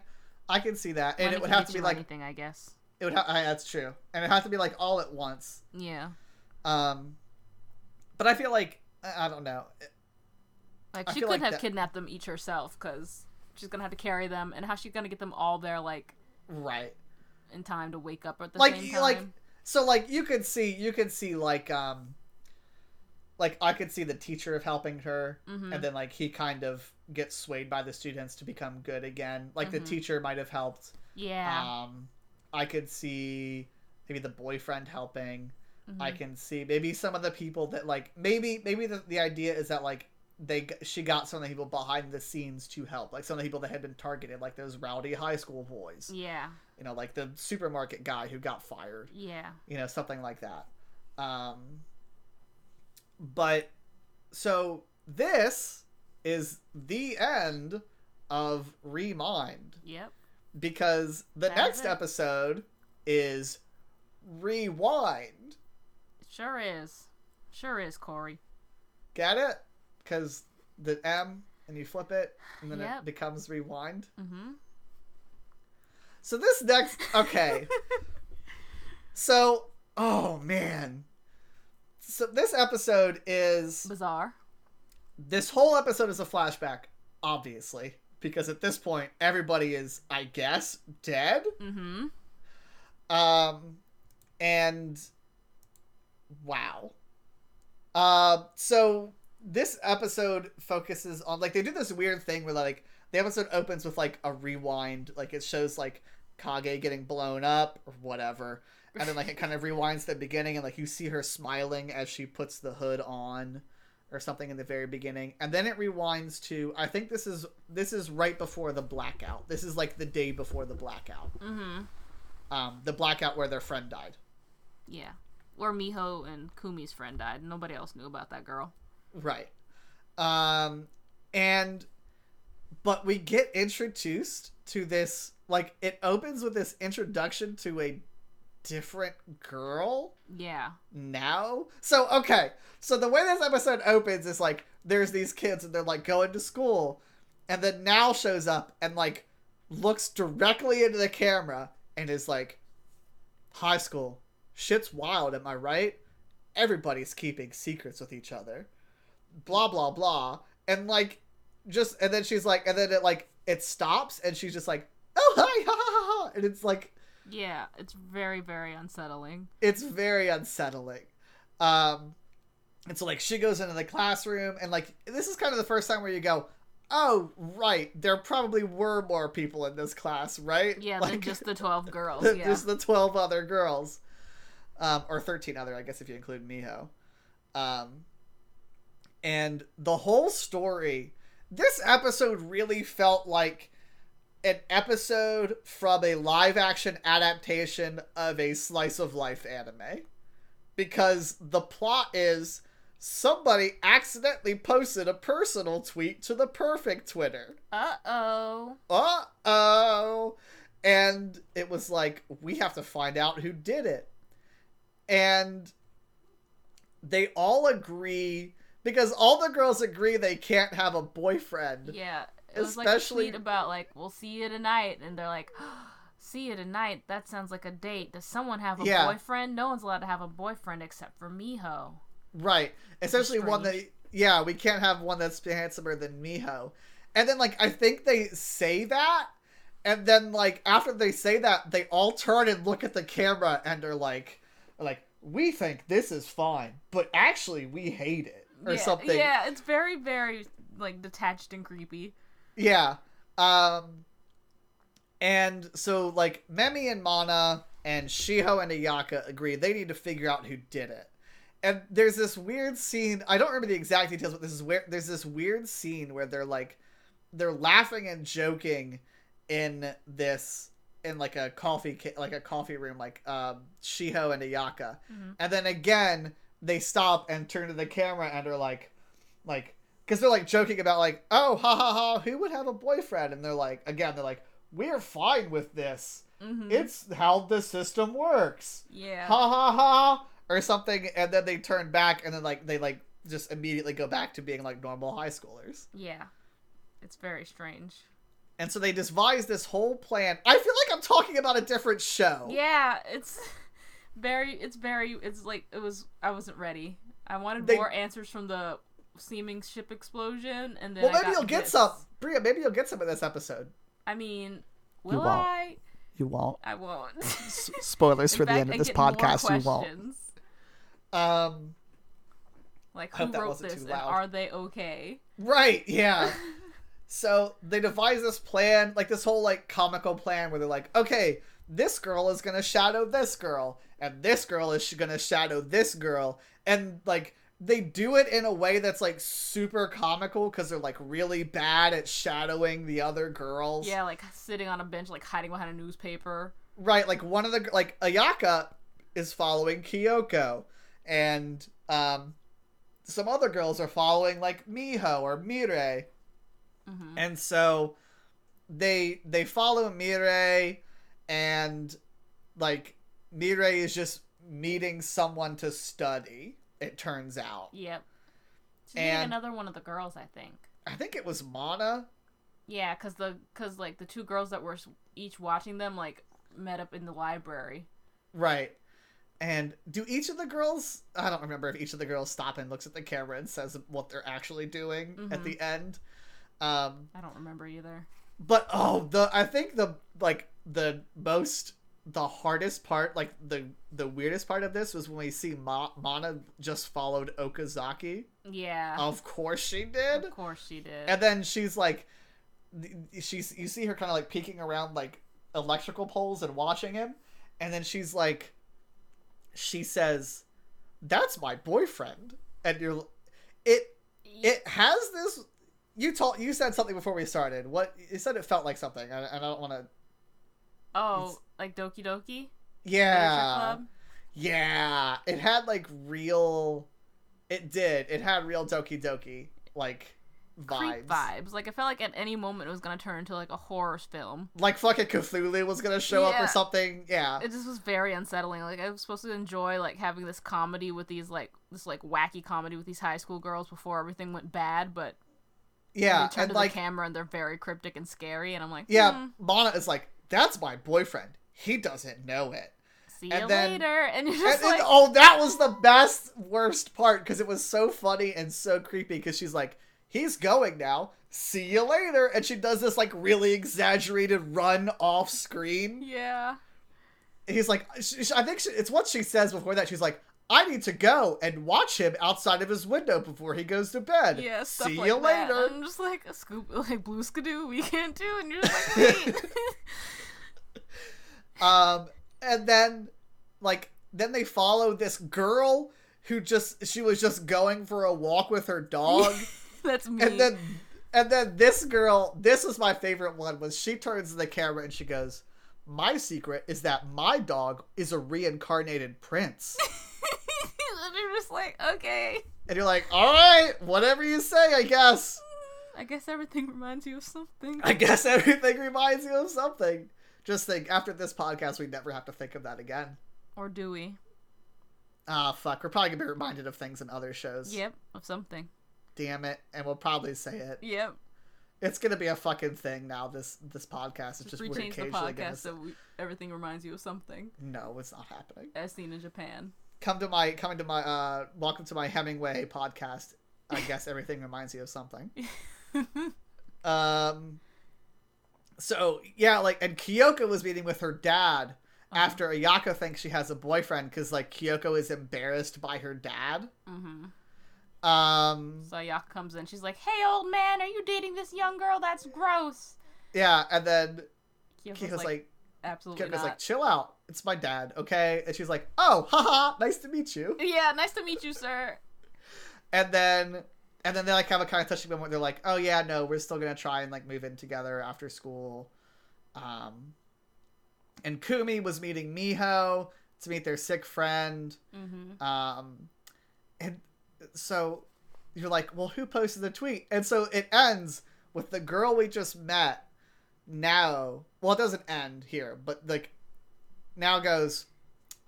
Speaker 1: I can see that. And
Speaker 2: Money
Speaker 1: it would have to be like,
Speaker 2: anything, I guess.
Speaker 1: it would ha- that's true. And it have to be like all at once.
Speaker 2: Yeah,
Speaker 1: Um, but I feel like, I don't know.
Speaker 2: Like
Speaker 1: I
Speaker 2: she could
Speaker 1: like
Speaker 2: have
Speaker 1: that-
Speaker 2: kidnapped them each herself because she's gonna have to carry them, and how she's gonna get them all there like
Speaker 1: Right.
Speaker 2: in time to wake up at the
Speaker 1: like
Speaker 2: same time.
Speaker 1: like so like you could see you could see like um like I could see the teacher of helping her
Speaker 2: Mhm.
Speaker 1: and then like he kind of gets swayed by the students to become good again. Like the
Speaker 2: Mhm.
Speaker 1: teacher might have helped.
Speaker 2: yeah,
Speaker 1: Um I could see maybe the boyfriend helping. I
Speaker 2: Mhm.
Speaker 1: can see maybe some of the people that like maybe maybe the, the idea is that like they she got some of the people behind the scenes to help like some of the people that had been targeted like those rowdy high school boys.
Speaker 2: Yeah,
Speaker 1: you know like the supermarket guy who got fired.
Speaker 2: Yeah,
Speaker 1: you know something like that. Um but so this is the end of Re:Mind.
Speaker 2: Yep,
Speaker 1: because the
Speaker 2: That
Speaker 1: next episode is rewind.
Speaker 2: Sure is, sure is, Corey.
Speaker 1: get it because the m and you flip it and then
Speaker 2: Yep.
Speaker 1: it becomes rewind
Speaker 2: Mm-hmm.
Speaker 1: so this next okay so oh man so this episode is
Speaker 2: Bizarre.
Speaker 1: this whole episode is a flashback, obviously, because at this point everybody is, I guess, dead.
Speaker 2: Mm-hmm.
Speaker 1: Um, and wow. Uh, so this episode focuses on like they do this weird thing where like the episode opens with like a rewind, like it shows like Kage getting blown up or whatever, and then like it kind of rewinds the beginning and like you see her smiling as she puts the hood on or something in the very beginning and then it rewinds to i think this is this is right before the blackout this is like the day before the blackout
Speaker 2: Mm-hmm.
Speaker 1: um the blackout where their friend died
Speaker 2: Yeah. Where Miho and Kumi's friend died. Nobody else knew about that girl.
Speaker 1: Right um and but we get introduced to this like it opens with this introduction to a different girl
Speaker 2: Yeah.
Speaker 1: now. So okay, so the way this episode opens is like there's these kids and they're like going to school, and then now shows up and like looks directly into the camera and is like, "High school, shit's wild, am I right? Everybody's keeping secrets with each other, blah blah blah." And like, just and then she's like, and then it like it stops and she's just like, "Oh hi ha ha ha," ha," and it's like
Speaker 2: Yeah. It's very, very unsettling.
Speaker 1: it's very unsettling. Um, and so like she goes into the classroom and like this is kind of the first time where you go, oh right, there probably were more people in this class, right?
Speaker 2: Yeah,
Speaker 1: like
Speaker 2: than just the 12 girls. Yeah.
Speaker 1: just the twelve other girls, um, or thirteen other, I guess if you include Miho. Um, and the whole story, this episode really felt like an episode from a live action adaptation of a slice of life anime. Because the plot is somebody accidentally posted a personal tweet to the perfect Twitter.
Speaker 2: Uh oh.
Speaker 1: Uh oh. And it was like, we have to find out who did it. And they all agree because all the girls agree they can't have a boyfriend.
Speaker 2: Yeah. It was
Speaker 1: Especially-
Speaker 2: like about, like, we'll see you tonight. And they're like, see you tonight? That sounds like a date. Does someone have a
Speaker 1: Yeah.
Speaker 2: boyfriend? No one's allowed to have a boyfriend except for Miho.
Speaker 1: Right. Essentially one that yeah, we can't have one that's handsomer than Miho. And then like I think they say that and then like after they say that they all turn and look at the camera and are like are like we think this is fine, but actually we hate it or
Speaker 2: yeah,
Speaker 1: something.
Speaker 2: Yeah, it's very, very, like, detached and creepy.
Speaker 1: Yeah. Um and so like Memi and Mana and Shiho and Ayaka agree they need to figure out who did it. And there's this weird scene, I don't remember the exact details, but this is where there's this weird scene where they're like they're laughing and joking in this in like a coffee like a coffee room like um Shiho and Ayaka.
Speaker 2: Mhm.
Speaker 1: And then again they stop and turn to the camera and are like like because they're like joking about like oh ha ha ha who would have a boyfriend? And they're like again they're like we're fine with this.
Speaker 2: Hmm
Speaker 1: it's how the system works.
Speaker 2: Yeah.
Speaker 1: ha ha ha or something and then they turn back and then like they like just immediately go back to being like normal high schoolers.
Speaker 2: Yeah. It's very strange.
Speaker 1: and so they devise this whole plan. I feel like i'm talking about a different show.
Speaker 2: Yeah, it's very it's very it's like it was I wasn't ready. I wanted
Speaker 1: They-
Speaker 2: more answers from the seeming ship explosion and then
Speaker 1: well
Speaker 2: I
Speaker 1: maybe
Speaker 2: got
Speaker 1: you'll get
Speaker 2: this.
Speaker 1: some bria maybe you'll get some in this episode
Speaker 2: I mean, will
Speaker 1: won't.
Speaker 2: I?
Speaker 1: you won't
Speaker 2: I won't.
Speaker 1: spoilers
Speaker 2: In
Speaker 1: for the end of this podcast you won't um
Speaker 2: Like who wrote this
Speaker 1: too
Speaker 2: and are they okay?
Speaker 1: Right, yeah. so they devise this plan, like this whole like comical plan where they're like, okay, this girl is gonna shadow this girl, and this girl is gonna shadow this girl, and like they do it in a way that's like super comical because they're like really bad at shadowing the other girls.
Speaker 2: Yeah, like sitting on a bench, like hiding behind a newspaper.
Speaker 1: Right, like one of the like Ayaka is following Kyoko, and um, some other girls are following like Miho or Mirei.
Speaker 2: hmm
Speaker 1: and so they they follow Mirei and like Mirei is just meeting someone to study it turns out
Speaker 2: Yep. She's
Speaker 1: And-
Speaker 2: another one of the girls, I think.
Speaker 1: i think it was mana
Speaker 2: Yeah, cause the cause like the two girls that were each watching them like met up in the library.
Speaker 1: right and do each of the girls i don't remember if each of the girls stop and looks at the camera and says what they're actually doing at
Speaker 2: Mhm.
Speaker 1: the end um
Speaker 2: I don't remember either.
Speaker 1: but oh the i think the like the most the hardest part, like the the weirdest part of this was when we see Ma- Mana just followed Okazaki.
Speaker 2: Yeah.
Speaker 1: Of course she did.
Speaker 2: Of course she did.
Speaker 1: And then she's like, she's you see her kind of like peeking around like electrical poles and watching him, and then she's like, she says, "That's my boyfriend," and you're, it it has this. You told you said something before we started. What you said it felt like something, and I don't want to.
Speaker 2: Oh,
Speaker 1: it's-
Speaker 2: like Doki Doki?
Speaker 1: Yeah, yeah. It had like real. It did. It had real Doki Doki like vibes.
Speaker 2: Creep vibes. Like I felt like at any moment it was gonna turn into like a horror film.
Speaker 1: Like fucking Cthulhu was gonna show up or something. Yeah.
Speaker 2: It just was very unsettling. Like I was supposed to enjoy like having this comedy with these like this like wacky comedy with these high school girls before everything went bad, but
Speaker 1: Yeah,
Speaker 2: they turn
Speaker 1: and
Speaker 2: to
Speaker 1: like
Speaker 2: the camera and they're very cryptic and scary, and I'm like,
Speaker 1: yeah,
Speaker 2: hmm,
Speaker 1: Mana is like, "That's my boyfriend. He doesn't know it."
Speaker 2: see
Speaker 1: and
Speaker 2: you
Speaker 1: then-
Speaker 2: later, and you're just
Speaker 1: and-
Speaker 2: like,
Speaker 1: oh, that was the best worst part because it was so funny and so creepy because she's like, "He's going now. See you later," and she does this like really exaggerated run off screen.
Speaker 2: yeah,
Speaker 1: He's like, sh sh- I think she, it's what she says before that. She's like. I need to go and watch him outside of his window before he goes to bed.
Speaker 2: yeah, stuff
Speaker 1: See
Speaker 2: like
Speaker 1: you
Speaker 2: that.
Speaker 1: later.
Speaker 2: I'm just like a scoop, like blue skidoo, we can't do, and you're just like, wait.
Speaker 1: Um, and then, like, then they follow this girl who just she was just going for a walk with her dog,
Speaker 2: That's me.
Speaker 1: and then, and then this girl, this is my favorite one, was she turns to the camera and she goes, "My secret is that my dog is a reincarnated prince,"
Speaker 2: and you're just like, okay.
Speaker 1: and you're like, "All right, whatever you say, I guess."
Speaker 2: I guess everything reminds you of something.
Speaker 1: I guess everything reminds you of something. Just think, after this podcast, we'd never have to think of that again.
Speaker 2: Or do we?
Speaker 1: Ah, fuck. We're probably gonna be reminded of things in other shows.
Speaker 2: Yep, of something.
Speaker 1: Damn it, and we'll probably say it.
Speaker 2: Yep.
Speaker 1: It's gonna be a fucking thing now. This this podcast. It's
Speaker 2: Just,
Speaker 1: just we're
Speaker 2: the
Speaker 1: occasionally gonna.
Speaker 2: podcast
Speaker 1: Say,
Speaker 2: so we, everything reminds you of something,
Speaker 1: no, it's not happening.
Speaker 2: as seen in Japan.
Speaker 1: Come to my coming to my uh welcome to my Hemingway podcast. I guess everything reminds you of something. Um. So yeah, like, and Kyoko was meeting with her dad after Ayaka thinks she has a boyfriend because like Kyoko is embarrassed by her dad.
Speaker 2: Mm-hmm.
Speaker 1: Um.
Speaker 2: So Yak comes in. She's like, "Hey, old man, are you dating this young girl? That's gross."
Speaker 1: Yeah, and then
Speaker 2: Kyoko's,
Speaker 1: Kyoko's
Speaker 2: like,
Speaker 1: like,
Speaker 2: "Absolutely
Speaker 1: Kyoko's
Speaker 2: not."
Speaker 1: like, chill out. It's my dad, okay? And she's like, oh, haha, nice to meet you.
Speaker 2: yeah, nice to meet you, sir.
Speaker 1: And then, and then they like have a kind of touching moment. They're like, oh yeah, no, we're still gonna try and like move in together after school. Um, and Kumi was meeting Miho to meet their sick friend.
Speaker 2: hmm
Speaker 1: Um, and so you're like, well, who posted the tweet? And so it ends with the girl we just met. Now, well, it doesn't end here, but like, now goes,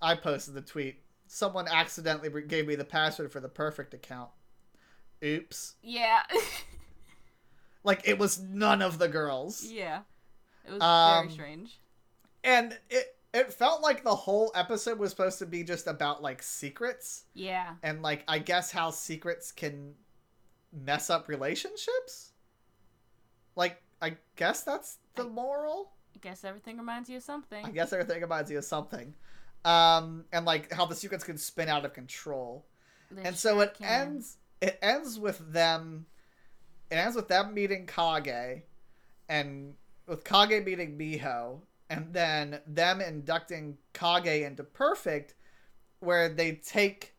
Speaker 1: I posted the tweet. Someone accidentally gave me the password for the perfect account. Oops.
Speaker 2: Yeah.
Speaker 1: Like, it was none of the girls.
Speaker 2: yeah. It was
Speaker 1: Um,
Speaker 2: very strange.
Speaker 1: And it, it felt like the whole episode was supposed to be just about like secrets.
Speaker 2: Yeah.
Speaker 1: and like I guess how secrets can mess up relationships. Like I guess that's the
Speaker 2: I-
Speaker 1: moral.
Speaker 2: I guess everything reminds you of something.
Speaker 1: I guess everything reminds you of something. Um, and like how the secrets can spin out of control.
Speaker 2: They
Speaker 1: and so it
Speaker 2: can.
Speaker 1: ends. It ends with them. It ends with them meeting Kage, and with Kage meeting Miho, and then them inducting Kage into Perfect, where they take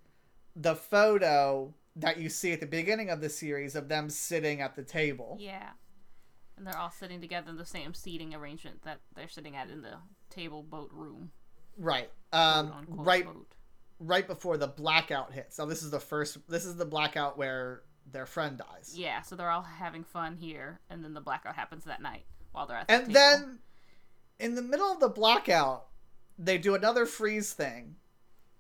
Speaker 1: the photo that you see at the beginning of the series of them sitting at the table.
Speaker 2: Yeah. And they're all sitting together in the same seating arrangement that they're sitting at in the table boat room.
Speaker 1: Right. Um. Right.
Speaker 2: boat.
Speaker 1: Right before the blackout hits. Now this is the first. This is the blackout where their friend dies.
Speaker 2: Yeah, so they're all having fun here, and then the blackout happens that night while they're at the
Speaker 1: And
Speaker 2: table.
Speaker 1: then in the middle of the blackout, they do another freeze thing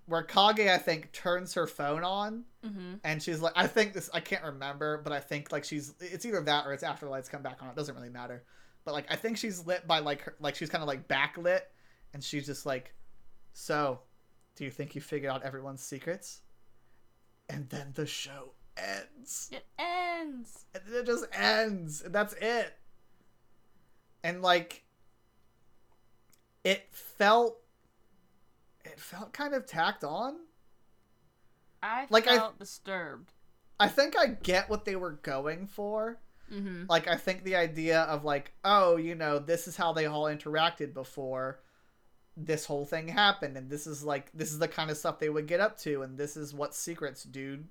Speaker 1: where Kage, I think, turns her phone on
Speaker 2: hmm
Speaker 1: and she's like, I think this, I can't remember, but I think like she's, it's either that or it's after the lights come back on. It doesn't really matter. But like, I think she's lit by like, her, like she's kind of like backlit and she's just like, so do you think you figured out everyone's secrets? And then the show ends.
Speaker 2: It ends.
Speaker 1: And it just ends. And that's it. And like it felt it felt kind of tacked on.
Speaker 2: I
Speaker 1: Like, I-
Speaker 2: felt disturbed.
Speaker 1: I think I get what they were going for.
Speaker 2: Mm-hmm.
Speaker 1: Like I think the idea of like, oh, you know, this is how they all interacted before this whole thing happened and this is like this is the kind of stuff they would get up to and this is what secrets do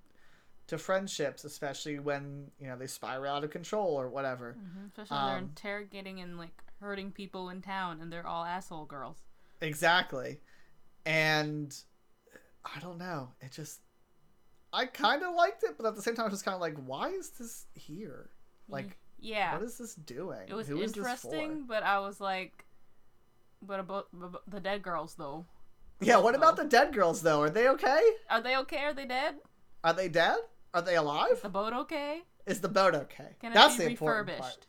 Speaker 1: to friendships, especially when, you know, they spiral out of control or whatever.
Speaker 2: Mm-hmm. Especially when they're
Speaker 1: Um,
Speaker 2: interrogating and like hurting people in town, and they're all asshole girls.
Speaker 1: Exactly. And I don't know. It just I kind of liked it, but at the same time I was kind of like, why is this here? Like
Speaker 2: yeah,
Speaker 1: what is this doing?
Speaker 2: it was
Speaker 1: Who is this for?
Speaker 2: interesting, but I was like, but about, about the dead girls though.
Speaker 1: Yeah, what about the dead girls though? Are they okay?
Speaker 2: Are they okay? Are they dead?
Speaker 1: Are they dead? Are they
Speaker 2: Is
Speaker 1: alive?
Speaker 2: the boat okay?
Speaker 1: Is the boat okay?
Speaker 2: Can
Speaker 1: That's
Speaker 2: it
Speaker 1: the
Speaker 2: be
Speaker 1: important part.
Speaker 2: refurbished?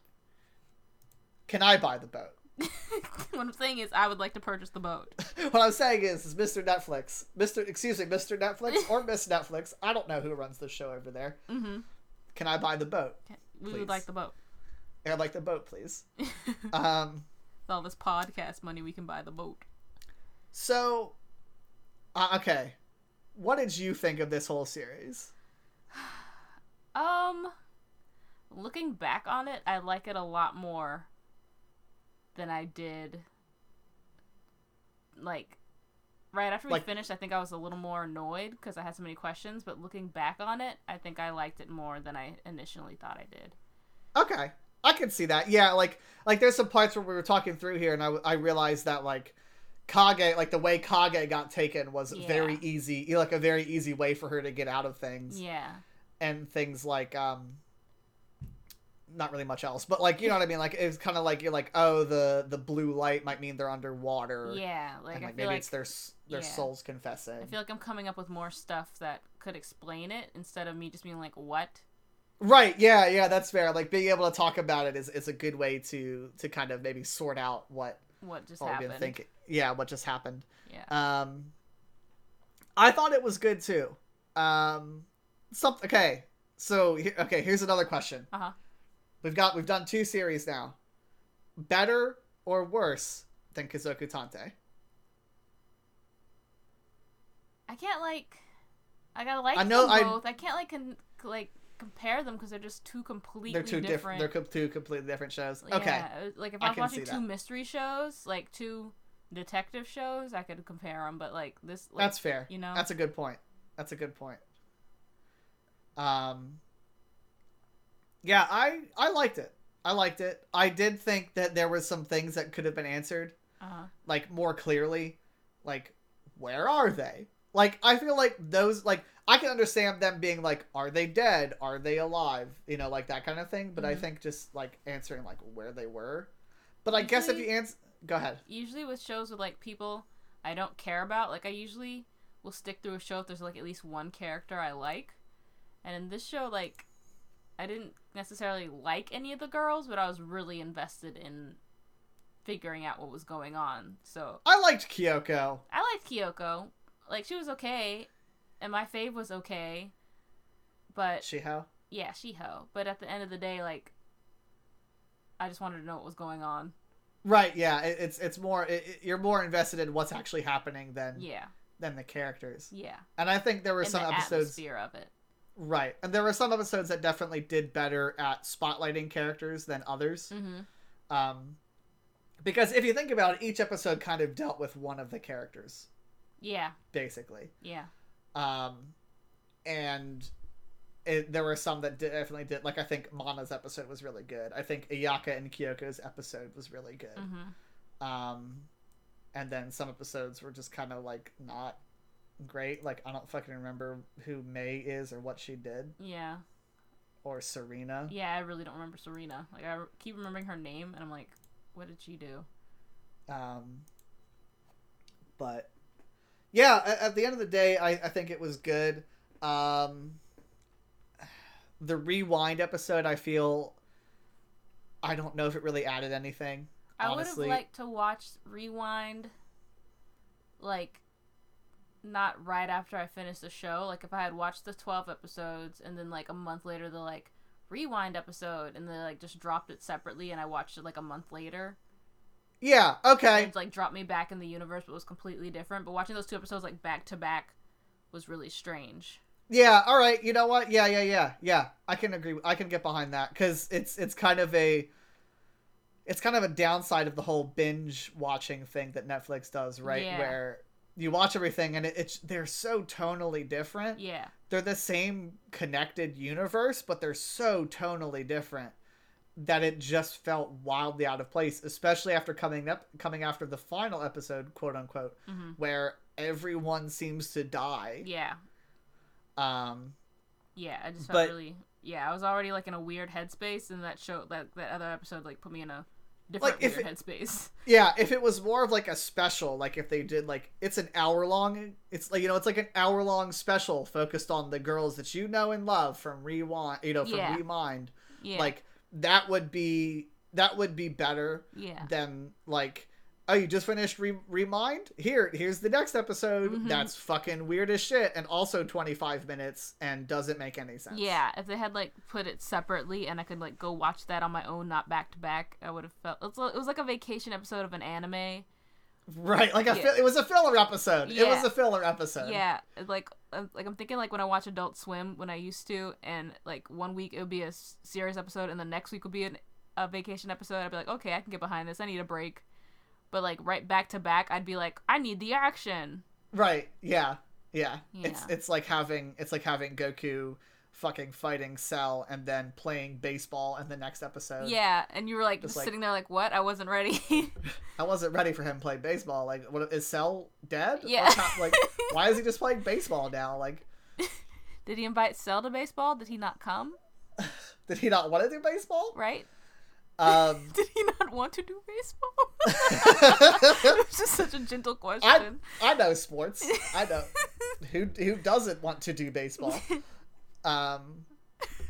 Speaker 1: Can I buy the boat?
Speaker 2: what I'm saying is, I would like to purchase the boat.
Speaker 1: what I'm saying is, is Mr. Netflix, Mr. Excuse me, Mr. Netflix or Miss Netflix. I don't know who runs the show over there.
Speaker 2: Mm-hmm.
Speaker 1: Can I buy the boat?
Speaker 2: We
Speaker 1: Please.
Speaker 2: would like the boat.
Speaker 1: I'd like the boat, please.
Speaker 2: With all this podcast money, we can buy the boat.
Speaker 1: So, uh, okay, what did you think of this whole series?
Speaker 2: Um, looking back on it, I like it a lot more than I did. Like, right after we
Speaker 1: Like-
Speaker 2: finished, I think I was a little more annoyed because I had so many questions. But looking back on it, I think I liked it more than I initially thought I did.
Speaker 1: Okay, I can see that. Yeah, like like there's some parts where we were talking through here, and I I realized that like Kage, like the way Kage got taken was
Speaker 2: Yeah.
Speaker 1: very easy, like a very easy way for her to get out of things,
Speaker 2: Yeah,
Speaker 1: and things like um. Not really much else, but like you know what I mean. Like it's kind of like you're like, oh, the the blue light might mean they're underwater,
Speaker 2: yeah. Like,
Speaker 1: and like maybe
Speaker 2: like
Speaker 1: it's their their
Speaker 2: yeah.
Speaker 1: souls confessing.
Speaker 2: I feel like I'm coming up with more stuff that could explain it instead of me just being like, "What?"
Speaker 1: Right. Yeah. Yeah. That's fair. Like being able to talk about it is, is a good way to to kind of maybe sort out what
Speaker 2: What just
Speaker 1: what
Speaker 2: happened?
Speaker 1: gonna. Yeah. What just happened.
Speaker 2: Yeah.
Speaker 1: Um, I thought it was good too. Um, some okay. So okay, here's another question.
Speaker 2: Uh huh.
Speaker 1: We've got we've done two series now. Better or worse than Kazoku Tante?
Speaker 2: I can't like. I gotta like
Speaker 1: I know
Speaker 2: them
Speaker 1: I-
Speaker 2: both. I can't like con- like compare them because they're just two completely
Speaker 1: They're two different.
Speaker 2: different.
Speaker 1: They're co- two completely different shows. Okay.
Speaker 2: Like if
Speaker 1: I
Speaker 2: I was watching two
Speaker 1: that.
Speaker 2: mystery shows, like two detective shows, I could compare them. But like this, like,
Speaker 1: That's fair.
Speaker 2: you know?
Speaker 1: That's a good point. That's a good point. Um Yeah, I I liked it. I liked it. I did think that there was some things that could have been answered
Speaker 2: uh
Speaker 1: like more clearly. Like where are they? Like I feel like those like I can understand them being like are they dead? Are they alive? You know, like that kind of thing, but I
Speaker 2: Mhm.
Speaker 1: think just like answering like where they were. But I guess if you answer go ahead.
Speaker 2: usually with shows with like people I don't care about, like I usually will stick through a show if there's like at least one character I like. And in this show, like I didn't necessarily like any of the girls, but I was really invested in figuring out what was going on. So
Speaker 1: I liked Kyoko.
Speaker 2: I liked Kyoko. Like she was okay, and my fave was okay. But
Speaker 1: Shiho.
Speaker 2: yeah, Shiho. But at the end of the day, like I just wanted to know what was going on.
Speaker 1: Right, yeah, it, it's it's more it, it- you're more invested in what's actually happening than
Speaker 2: Yeah,
Speaker 1: than the characters.
Speaker 2: yeah.
Speaker 1: And I think there were
Speaker 2: And
Speaker 1: some
Speaker 2: the
Speaker 1: episodes
Speaker 2: atmosphere of it.
Speaker 1: right, and there were some episodes that definitely did better at spotlighting characters than others.
Speaker 2: Mm-hmm.
Speaker 1: Um, because if you think about it, each episode kind of dealt with one of the characters,
Speaker 2: Yeah,
Speaker 1: basically.
Speaker 2: yeah.
Speaker 1: Um, and it, there were some that definitely did. Like I think Mana's episode was really good. I think Ayaka and Kyoko's episode was really good.
Speaker 2: Mm-hmm.
Speaker 1: Um, and then some episodes were just kind of like not great. Like I don't fucking remember who May is or what she did
Speaker 2: Yeah,
Speaker 1: or Serena.
Speaker 2: yeah. I really don't remember Serena. Like I keep remembering her name, and I'm like, what did she do?
Speaker 1: Um, but yeah, at, at the end of the day, I, I think it was good. Um, the rewind episode, I feel, I don't know if it really added anything.
Speaker 2: I would have liked to watch Rewind, like, not right after I finished the show. Like, if I had watched the 12 episodes and then, like, a month later, the, like, Rewind episode, and they, like, just dropped it separately and I watched it, like, a month later.
Speaker 1: Yeah. Okay.
Speaker 2: Like dropped me back in the universe, but was completely different. But watching those two episodes like back to back was really strange.
Speaker 1: Yeah. All right. You know what? Yeah. Yeah. Yeah. Yeah. I can agree. I can get behind that because it's it's kind of a it's kind of a downside of the whole binge watching thing that Netflix does, right?
Speaker 2: Yeah.
Speaker 1: Where you watch everything and it, it's they're so tonally different.
Speaker 2: Yeah.
Speaker 1: They're the same connected universe, but they're so tonally different that it just felt wildly out of place, especially after coming up coming after the final episode, quote unquote,
Speaker 2: hmm
Speaker 1: where everyone seems to die.
Speaker 2: Yeah.
Speaker 1: Um
Speaker 2: Yeah. I just felt
Speaker 1: But-
Speaker 2: really. Yeah, I was already like in a weird headspace, and that show that that other episode like put me in a different
Speaker 1: Like, if
Speaker 2: weird
Speaker 1: it-
Speaker 2: headspace.
Speaker 1: Yeah, if it was more of like a special, like if they did like it's an hour long, it's like you know it's like an hour long special focused on the girls that you know and love from Rewind, you know from
Speaker 2: Yeah.
Speaker 1: Re:Mind.
Speaker 2: Yeah.
Speaker 1: Like that would be that would be better
Speaker 2: yeah.
Speaker 1: than like oh you just finished Re- Re:Mind here here's the next episode
Speaker 2: Mhm.
Speaker 1: that's fucking weird as shit and also 25 minutes and doesn't make any sense.
Speaker 2: Yeah, if they had like put it separately and I could like go watch that on my own, not back to back, I would have felt it was like a vacation episode of an anime.
Speaker 1: Right, like a
Speaker 2: Yeah.
Speaker 1: fi- it was a filler episode. It was a filler episode.
Speaker 2: Yeah, like uh, like I'm thinking like when I watch Adult Swim when I used to, and like one week it would be a serious episode, and the next week would be an, a vacation episode. I'd be like, okay, I can get behind this. I need a break. But like right back to back, I'd be like, I need the action.
Speaker 1: Right. Yeah. Yeah. It's
Speaker 2: Yeah.
Speaker 1: it's like having it's like having Goku fucking fighting Cell and then playing baseball in the next episode.
Speaker 2: Yeah, and you were like
Speaker 1: Just
Speaker 2: just
Speaker 1: like-
Speaker 2: sitting there like, what? I wasn't ready.
Speaker 1: I wasn't ready for him to play baseball. Like, what is Cell dead?
Speaker 2: Yeah.
Speaker 1: not- like, why is he just playing baseball now? Like,
Speaker 2: Did he invite Cell to baseball? Did he not come?
Speaker 1: did he not want to do baseball?
Speaker 2: Right?
Speaker 1: Um,
Speaker 2: Did he not want to do baseball? it was just such a gentle question.
Speaker 1: I. I know sports. I know who who doesn't want to do baseball. Um,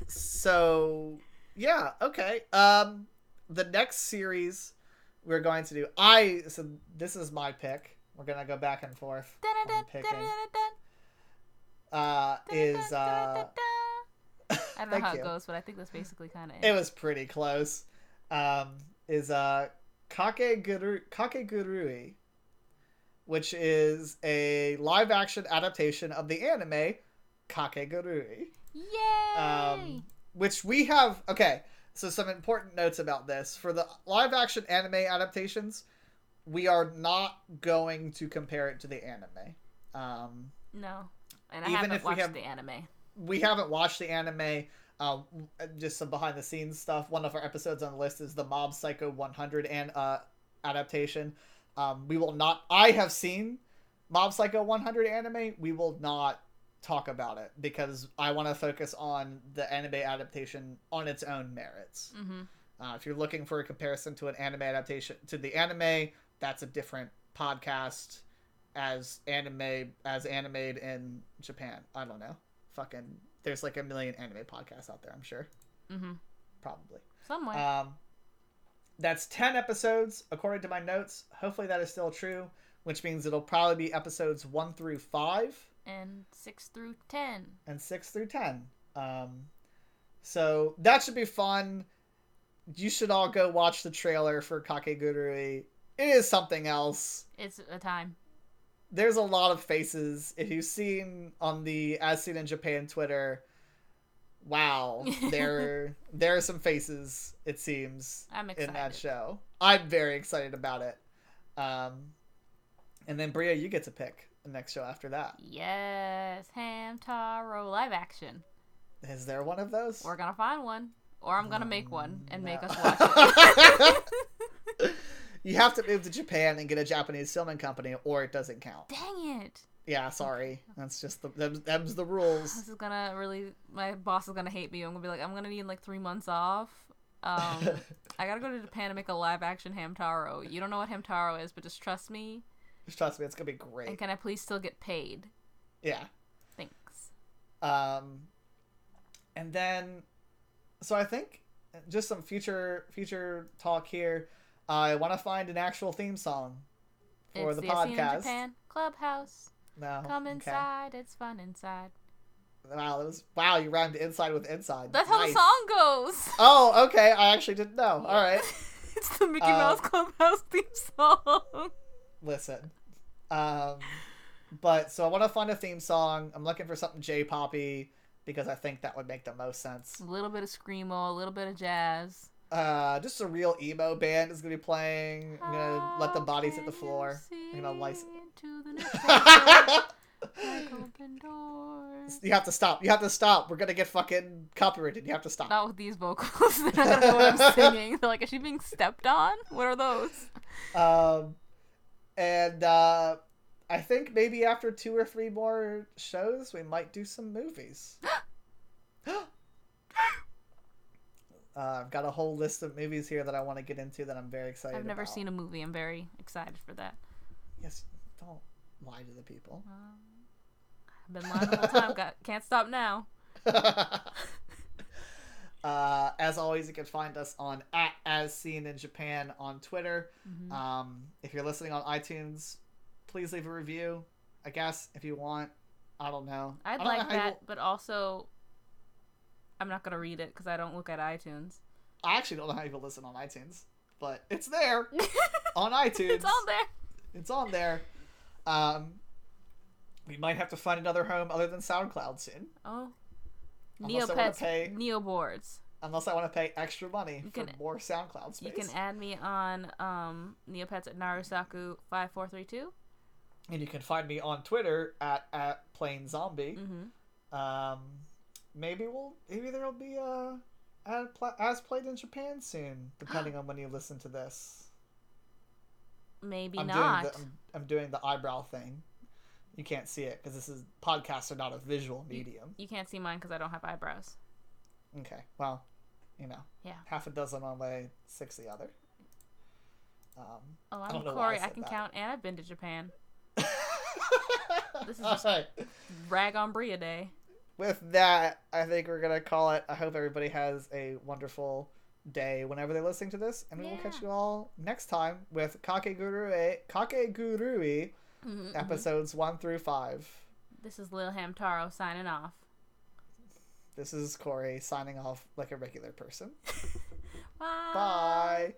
Speaker 1: so yeah, okay. Um, the next series we're going to do. I so this is my pick. We're gonna go back and forth. picking. Uh, is uh,
Speaker 2: I don't know how
Speaker 1: you.
Speaker 2: it goes, but I think that's basically kind of
Speaker 1: it it. was pretty close. Um, is uh Kakeguru Kakegurui, which is a live action adaptation of the anime Kakegurui.
Speaker 2: Yay!
Speaker 1: um, which we have. Okay, so some important notes about this for the live action anime adaptations. We are not going to compare it to the anime. Um,
Speaker 2: no, and I
Speaker 1: even
Speaker 2: haven't
Speaker 1: if we
Speaker 2: watched
Speaker 1: have-
Speaker 2: the anime.
Speaker 1: we haven't watched the anime. Uh, just some behind the scenes stuff. One of our episodes on the list is the Mob Psycho 100 and uh, adaptation. Um, we will not. I have seen Mob Psycho 100 anime. We will not talk about it because I want to focus on the anime adaptation on its own merits.
Speaker 2: hmm
Speaker 1: Uh, if you're looking for a comparison to an anime adaptation to the anime, that's a different podcast as anime as animated in Japan. I don't know. Fucking there's like a million anime podcasts out there, I'm sure.
Speaker 2: hmm
Speaker 1: Probably.
Speaker 2: Somewhere.
Speaker 1: Um that's 10 episodes according to my notes. Hopefully that is still true, which means it'll probably be episodes 1 through 5
Speaker 2: and six through ten.
Speaker 1: and 6 through 10. Um so that should be fun. You should all go watch the trailer for Kakegurui. It is something else.
Speaker 2: It's a time.
Speaker 1: There's a lot of faces. If you've seen on the As Seen in Japan Twitter, wow, there there are some faces. It seems
Speaker 2: I'm
Speaker 1: in that show. I'm very excited about it. Um, and then Bria, you get to pick the next show after that.
Speaker 2: Yes, Hamtaro live action.
Speaker 1: Is there one of those?
Speaker 2: We're gonna find one, or I'm gonna make one and make us watch it.
Speaker 1: you have to move to Japan and get a Japanese filming company, or it doesn't count.
Speaker 2: Dang it!
Speaker 1: Yeah, sorry. That's just the them's, them's the rules.
Speaker 2: This is gonna really. My boss is gonna hate me. I'm gonna be like, I'm gonna need like three months off. Um, I gotta go to Japan to make a live action Hamtaro. You don't know what Hamtaro is, but just trust me.
Speaker 1: Trust me, it's gonna be great.
Speaker 2: And can I please still get paid?
Speaker 1: Yeah.
Speaker 2: Thanks.
Speaker 1: Um, and then, so I think just some future future talk here. I want to find an actual theme song for
Speaker 2: it's
Speaker 1: the
Speaker 2: the
Speaker 1: podcast.
Speaker 2: Japan Clubhouse.
Speaker 1: No,
Speaker 2: Come
Speaker 1: okay.
Speaker 2: inside. It's fun inside.
Speaker 1: Wow, that was wow. You rhymed inside with inside.
Speaker 2: That's how the song goes.
Speaker 1: Oh, okay. I actually didn't know. All right.
Speaker 2: It's the Mickey
Speaker 1: Um,
Speaker 2: Mouse Clubhouse theme song.
Speaker 1: Listen. Um, but so I want to find a theme song. I'm looking for something J-poppy because I think that would make the most sense.
Speaker 2: A little bit of screamo, a little bit of jazz.
Speaker 1: Uh, just a real emo band is gonna be playing. I'm gonna let the bodies hit the floor.
Speaker 2: you
Speaker 1: I'm gonna license.
Speaker 2: into the next world like open doors.
Speaker 1: you have to stop. You have to stop. We're gonna get fucking copyrighted. You have to stop.
Speaker 2: Not with these vocals. They're not gonna know what I'm singing. They're like, is she being stepped on? What are those?
Speaker 1: Um, and uh, I think maybe after two or three more shows, we might do some movies. Uh, I've got a whole list of movies here that I want to get into that I'm very excited.
Speaker 2: I've never
Speaker 1: about.
Speaker 2: seen a movie. I'm very excited for that.
Speaker 1: Yes, don't lie to the people.
Speaker 2: I've been lying the whole time. Got, can't stop now.
Speaker 1: uh, as always, you can find us on at as seen in Japan on Twitter.
Speaker 2: Mhm.
Speaker 1: Um, if you're listening on iTunes, please leave a review. I guess if you want. I don't know.
Speaker 2: I'd
Speaker 1: don't
Speaker 2: like
Speaker 1: know you
Speaker 2: that, but also, I'm not gonna read it because I don't look at iTunes.
Speaker 1: I actually don't know how people listen on iTunes, but it's there on iTunes.
Speaker 2: it's on there.
Speaker 1: It's on there. Um, we might have to find another home other than SoundCloud soon,
Speaker 2: Oh,
Speaker 1: Unless
Speaker 2: Neopets,
Speaker 1: pay-
Speaker 2: Neoboards.
Speaker 1: unless I want to pay extra money
Speaker 2: You
Speaker 1: for
Speaker 2: can-
Speaker 1: more SoundCloud space.
Speaker 2: You can add me on um Neopets at Narusaku five four three two.
Speaker 1: And you can find me on Twitter at at plain zombie.
Speaker 2: Mm-hmm.
Speaker 1: Um, maybe we'll maybe there'll be a ad pla- as played in Japan soon, depending on when you listen to this.
Speaker 2: Maybe
Speaker 1: I'm
Speaker 2: not.
Speaker 1: doing the I'm, I'm doing the eyebrow thing. You can't see it because this is podcasts are not a visual medium.
Speaker 2: You can't see mine because I don't have eyebrows.
Speaker 1: Okay, well, you know,
Speaker 2: Yeah.
Speaker 1: half a dozen on way, six the other. Um,
Speaker 2: Oh,
Speaker 1: I
Speaker 2: I'm
Speaker 1: don't know why I
Speaker 2: Corey. I,
Speaker 1: said
Speaker 2: can
Speaker 1: that.
Speaker 2: count, and I've been to Japan. This is just-
Speaker 1: right.
Speaker 2: Rag on Bria Day.
Speaker 1: With that, I think we're gonna call it. I hope everybody has a wonderful day whenever they're listening to this, and we will catch you all next time with Kakegurui, Kakegurui
Speaker 2: Mhm, mhm.
Speaker 1: episodes one through five.
Speaker 2: This is Lil Hamtaro signing off.
Speaker 1: This is Corey signing off like a regular person.
Speaker 2: Bye.
Speaker 1: Bye.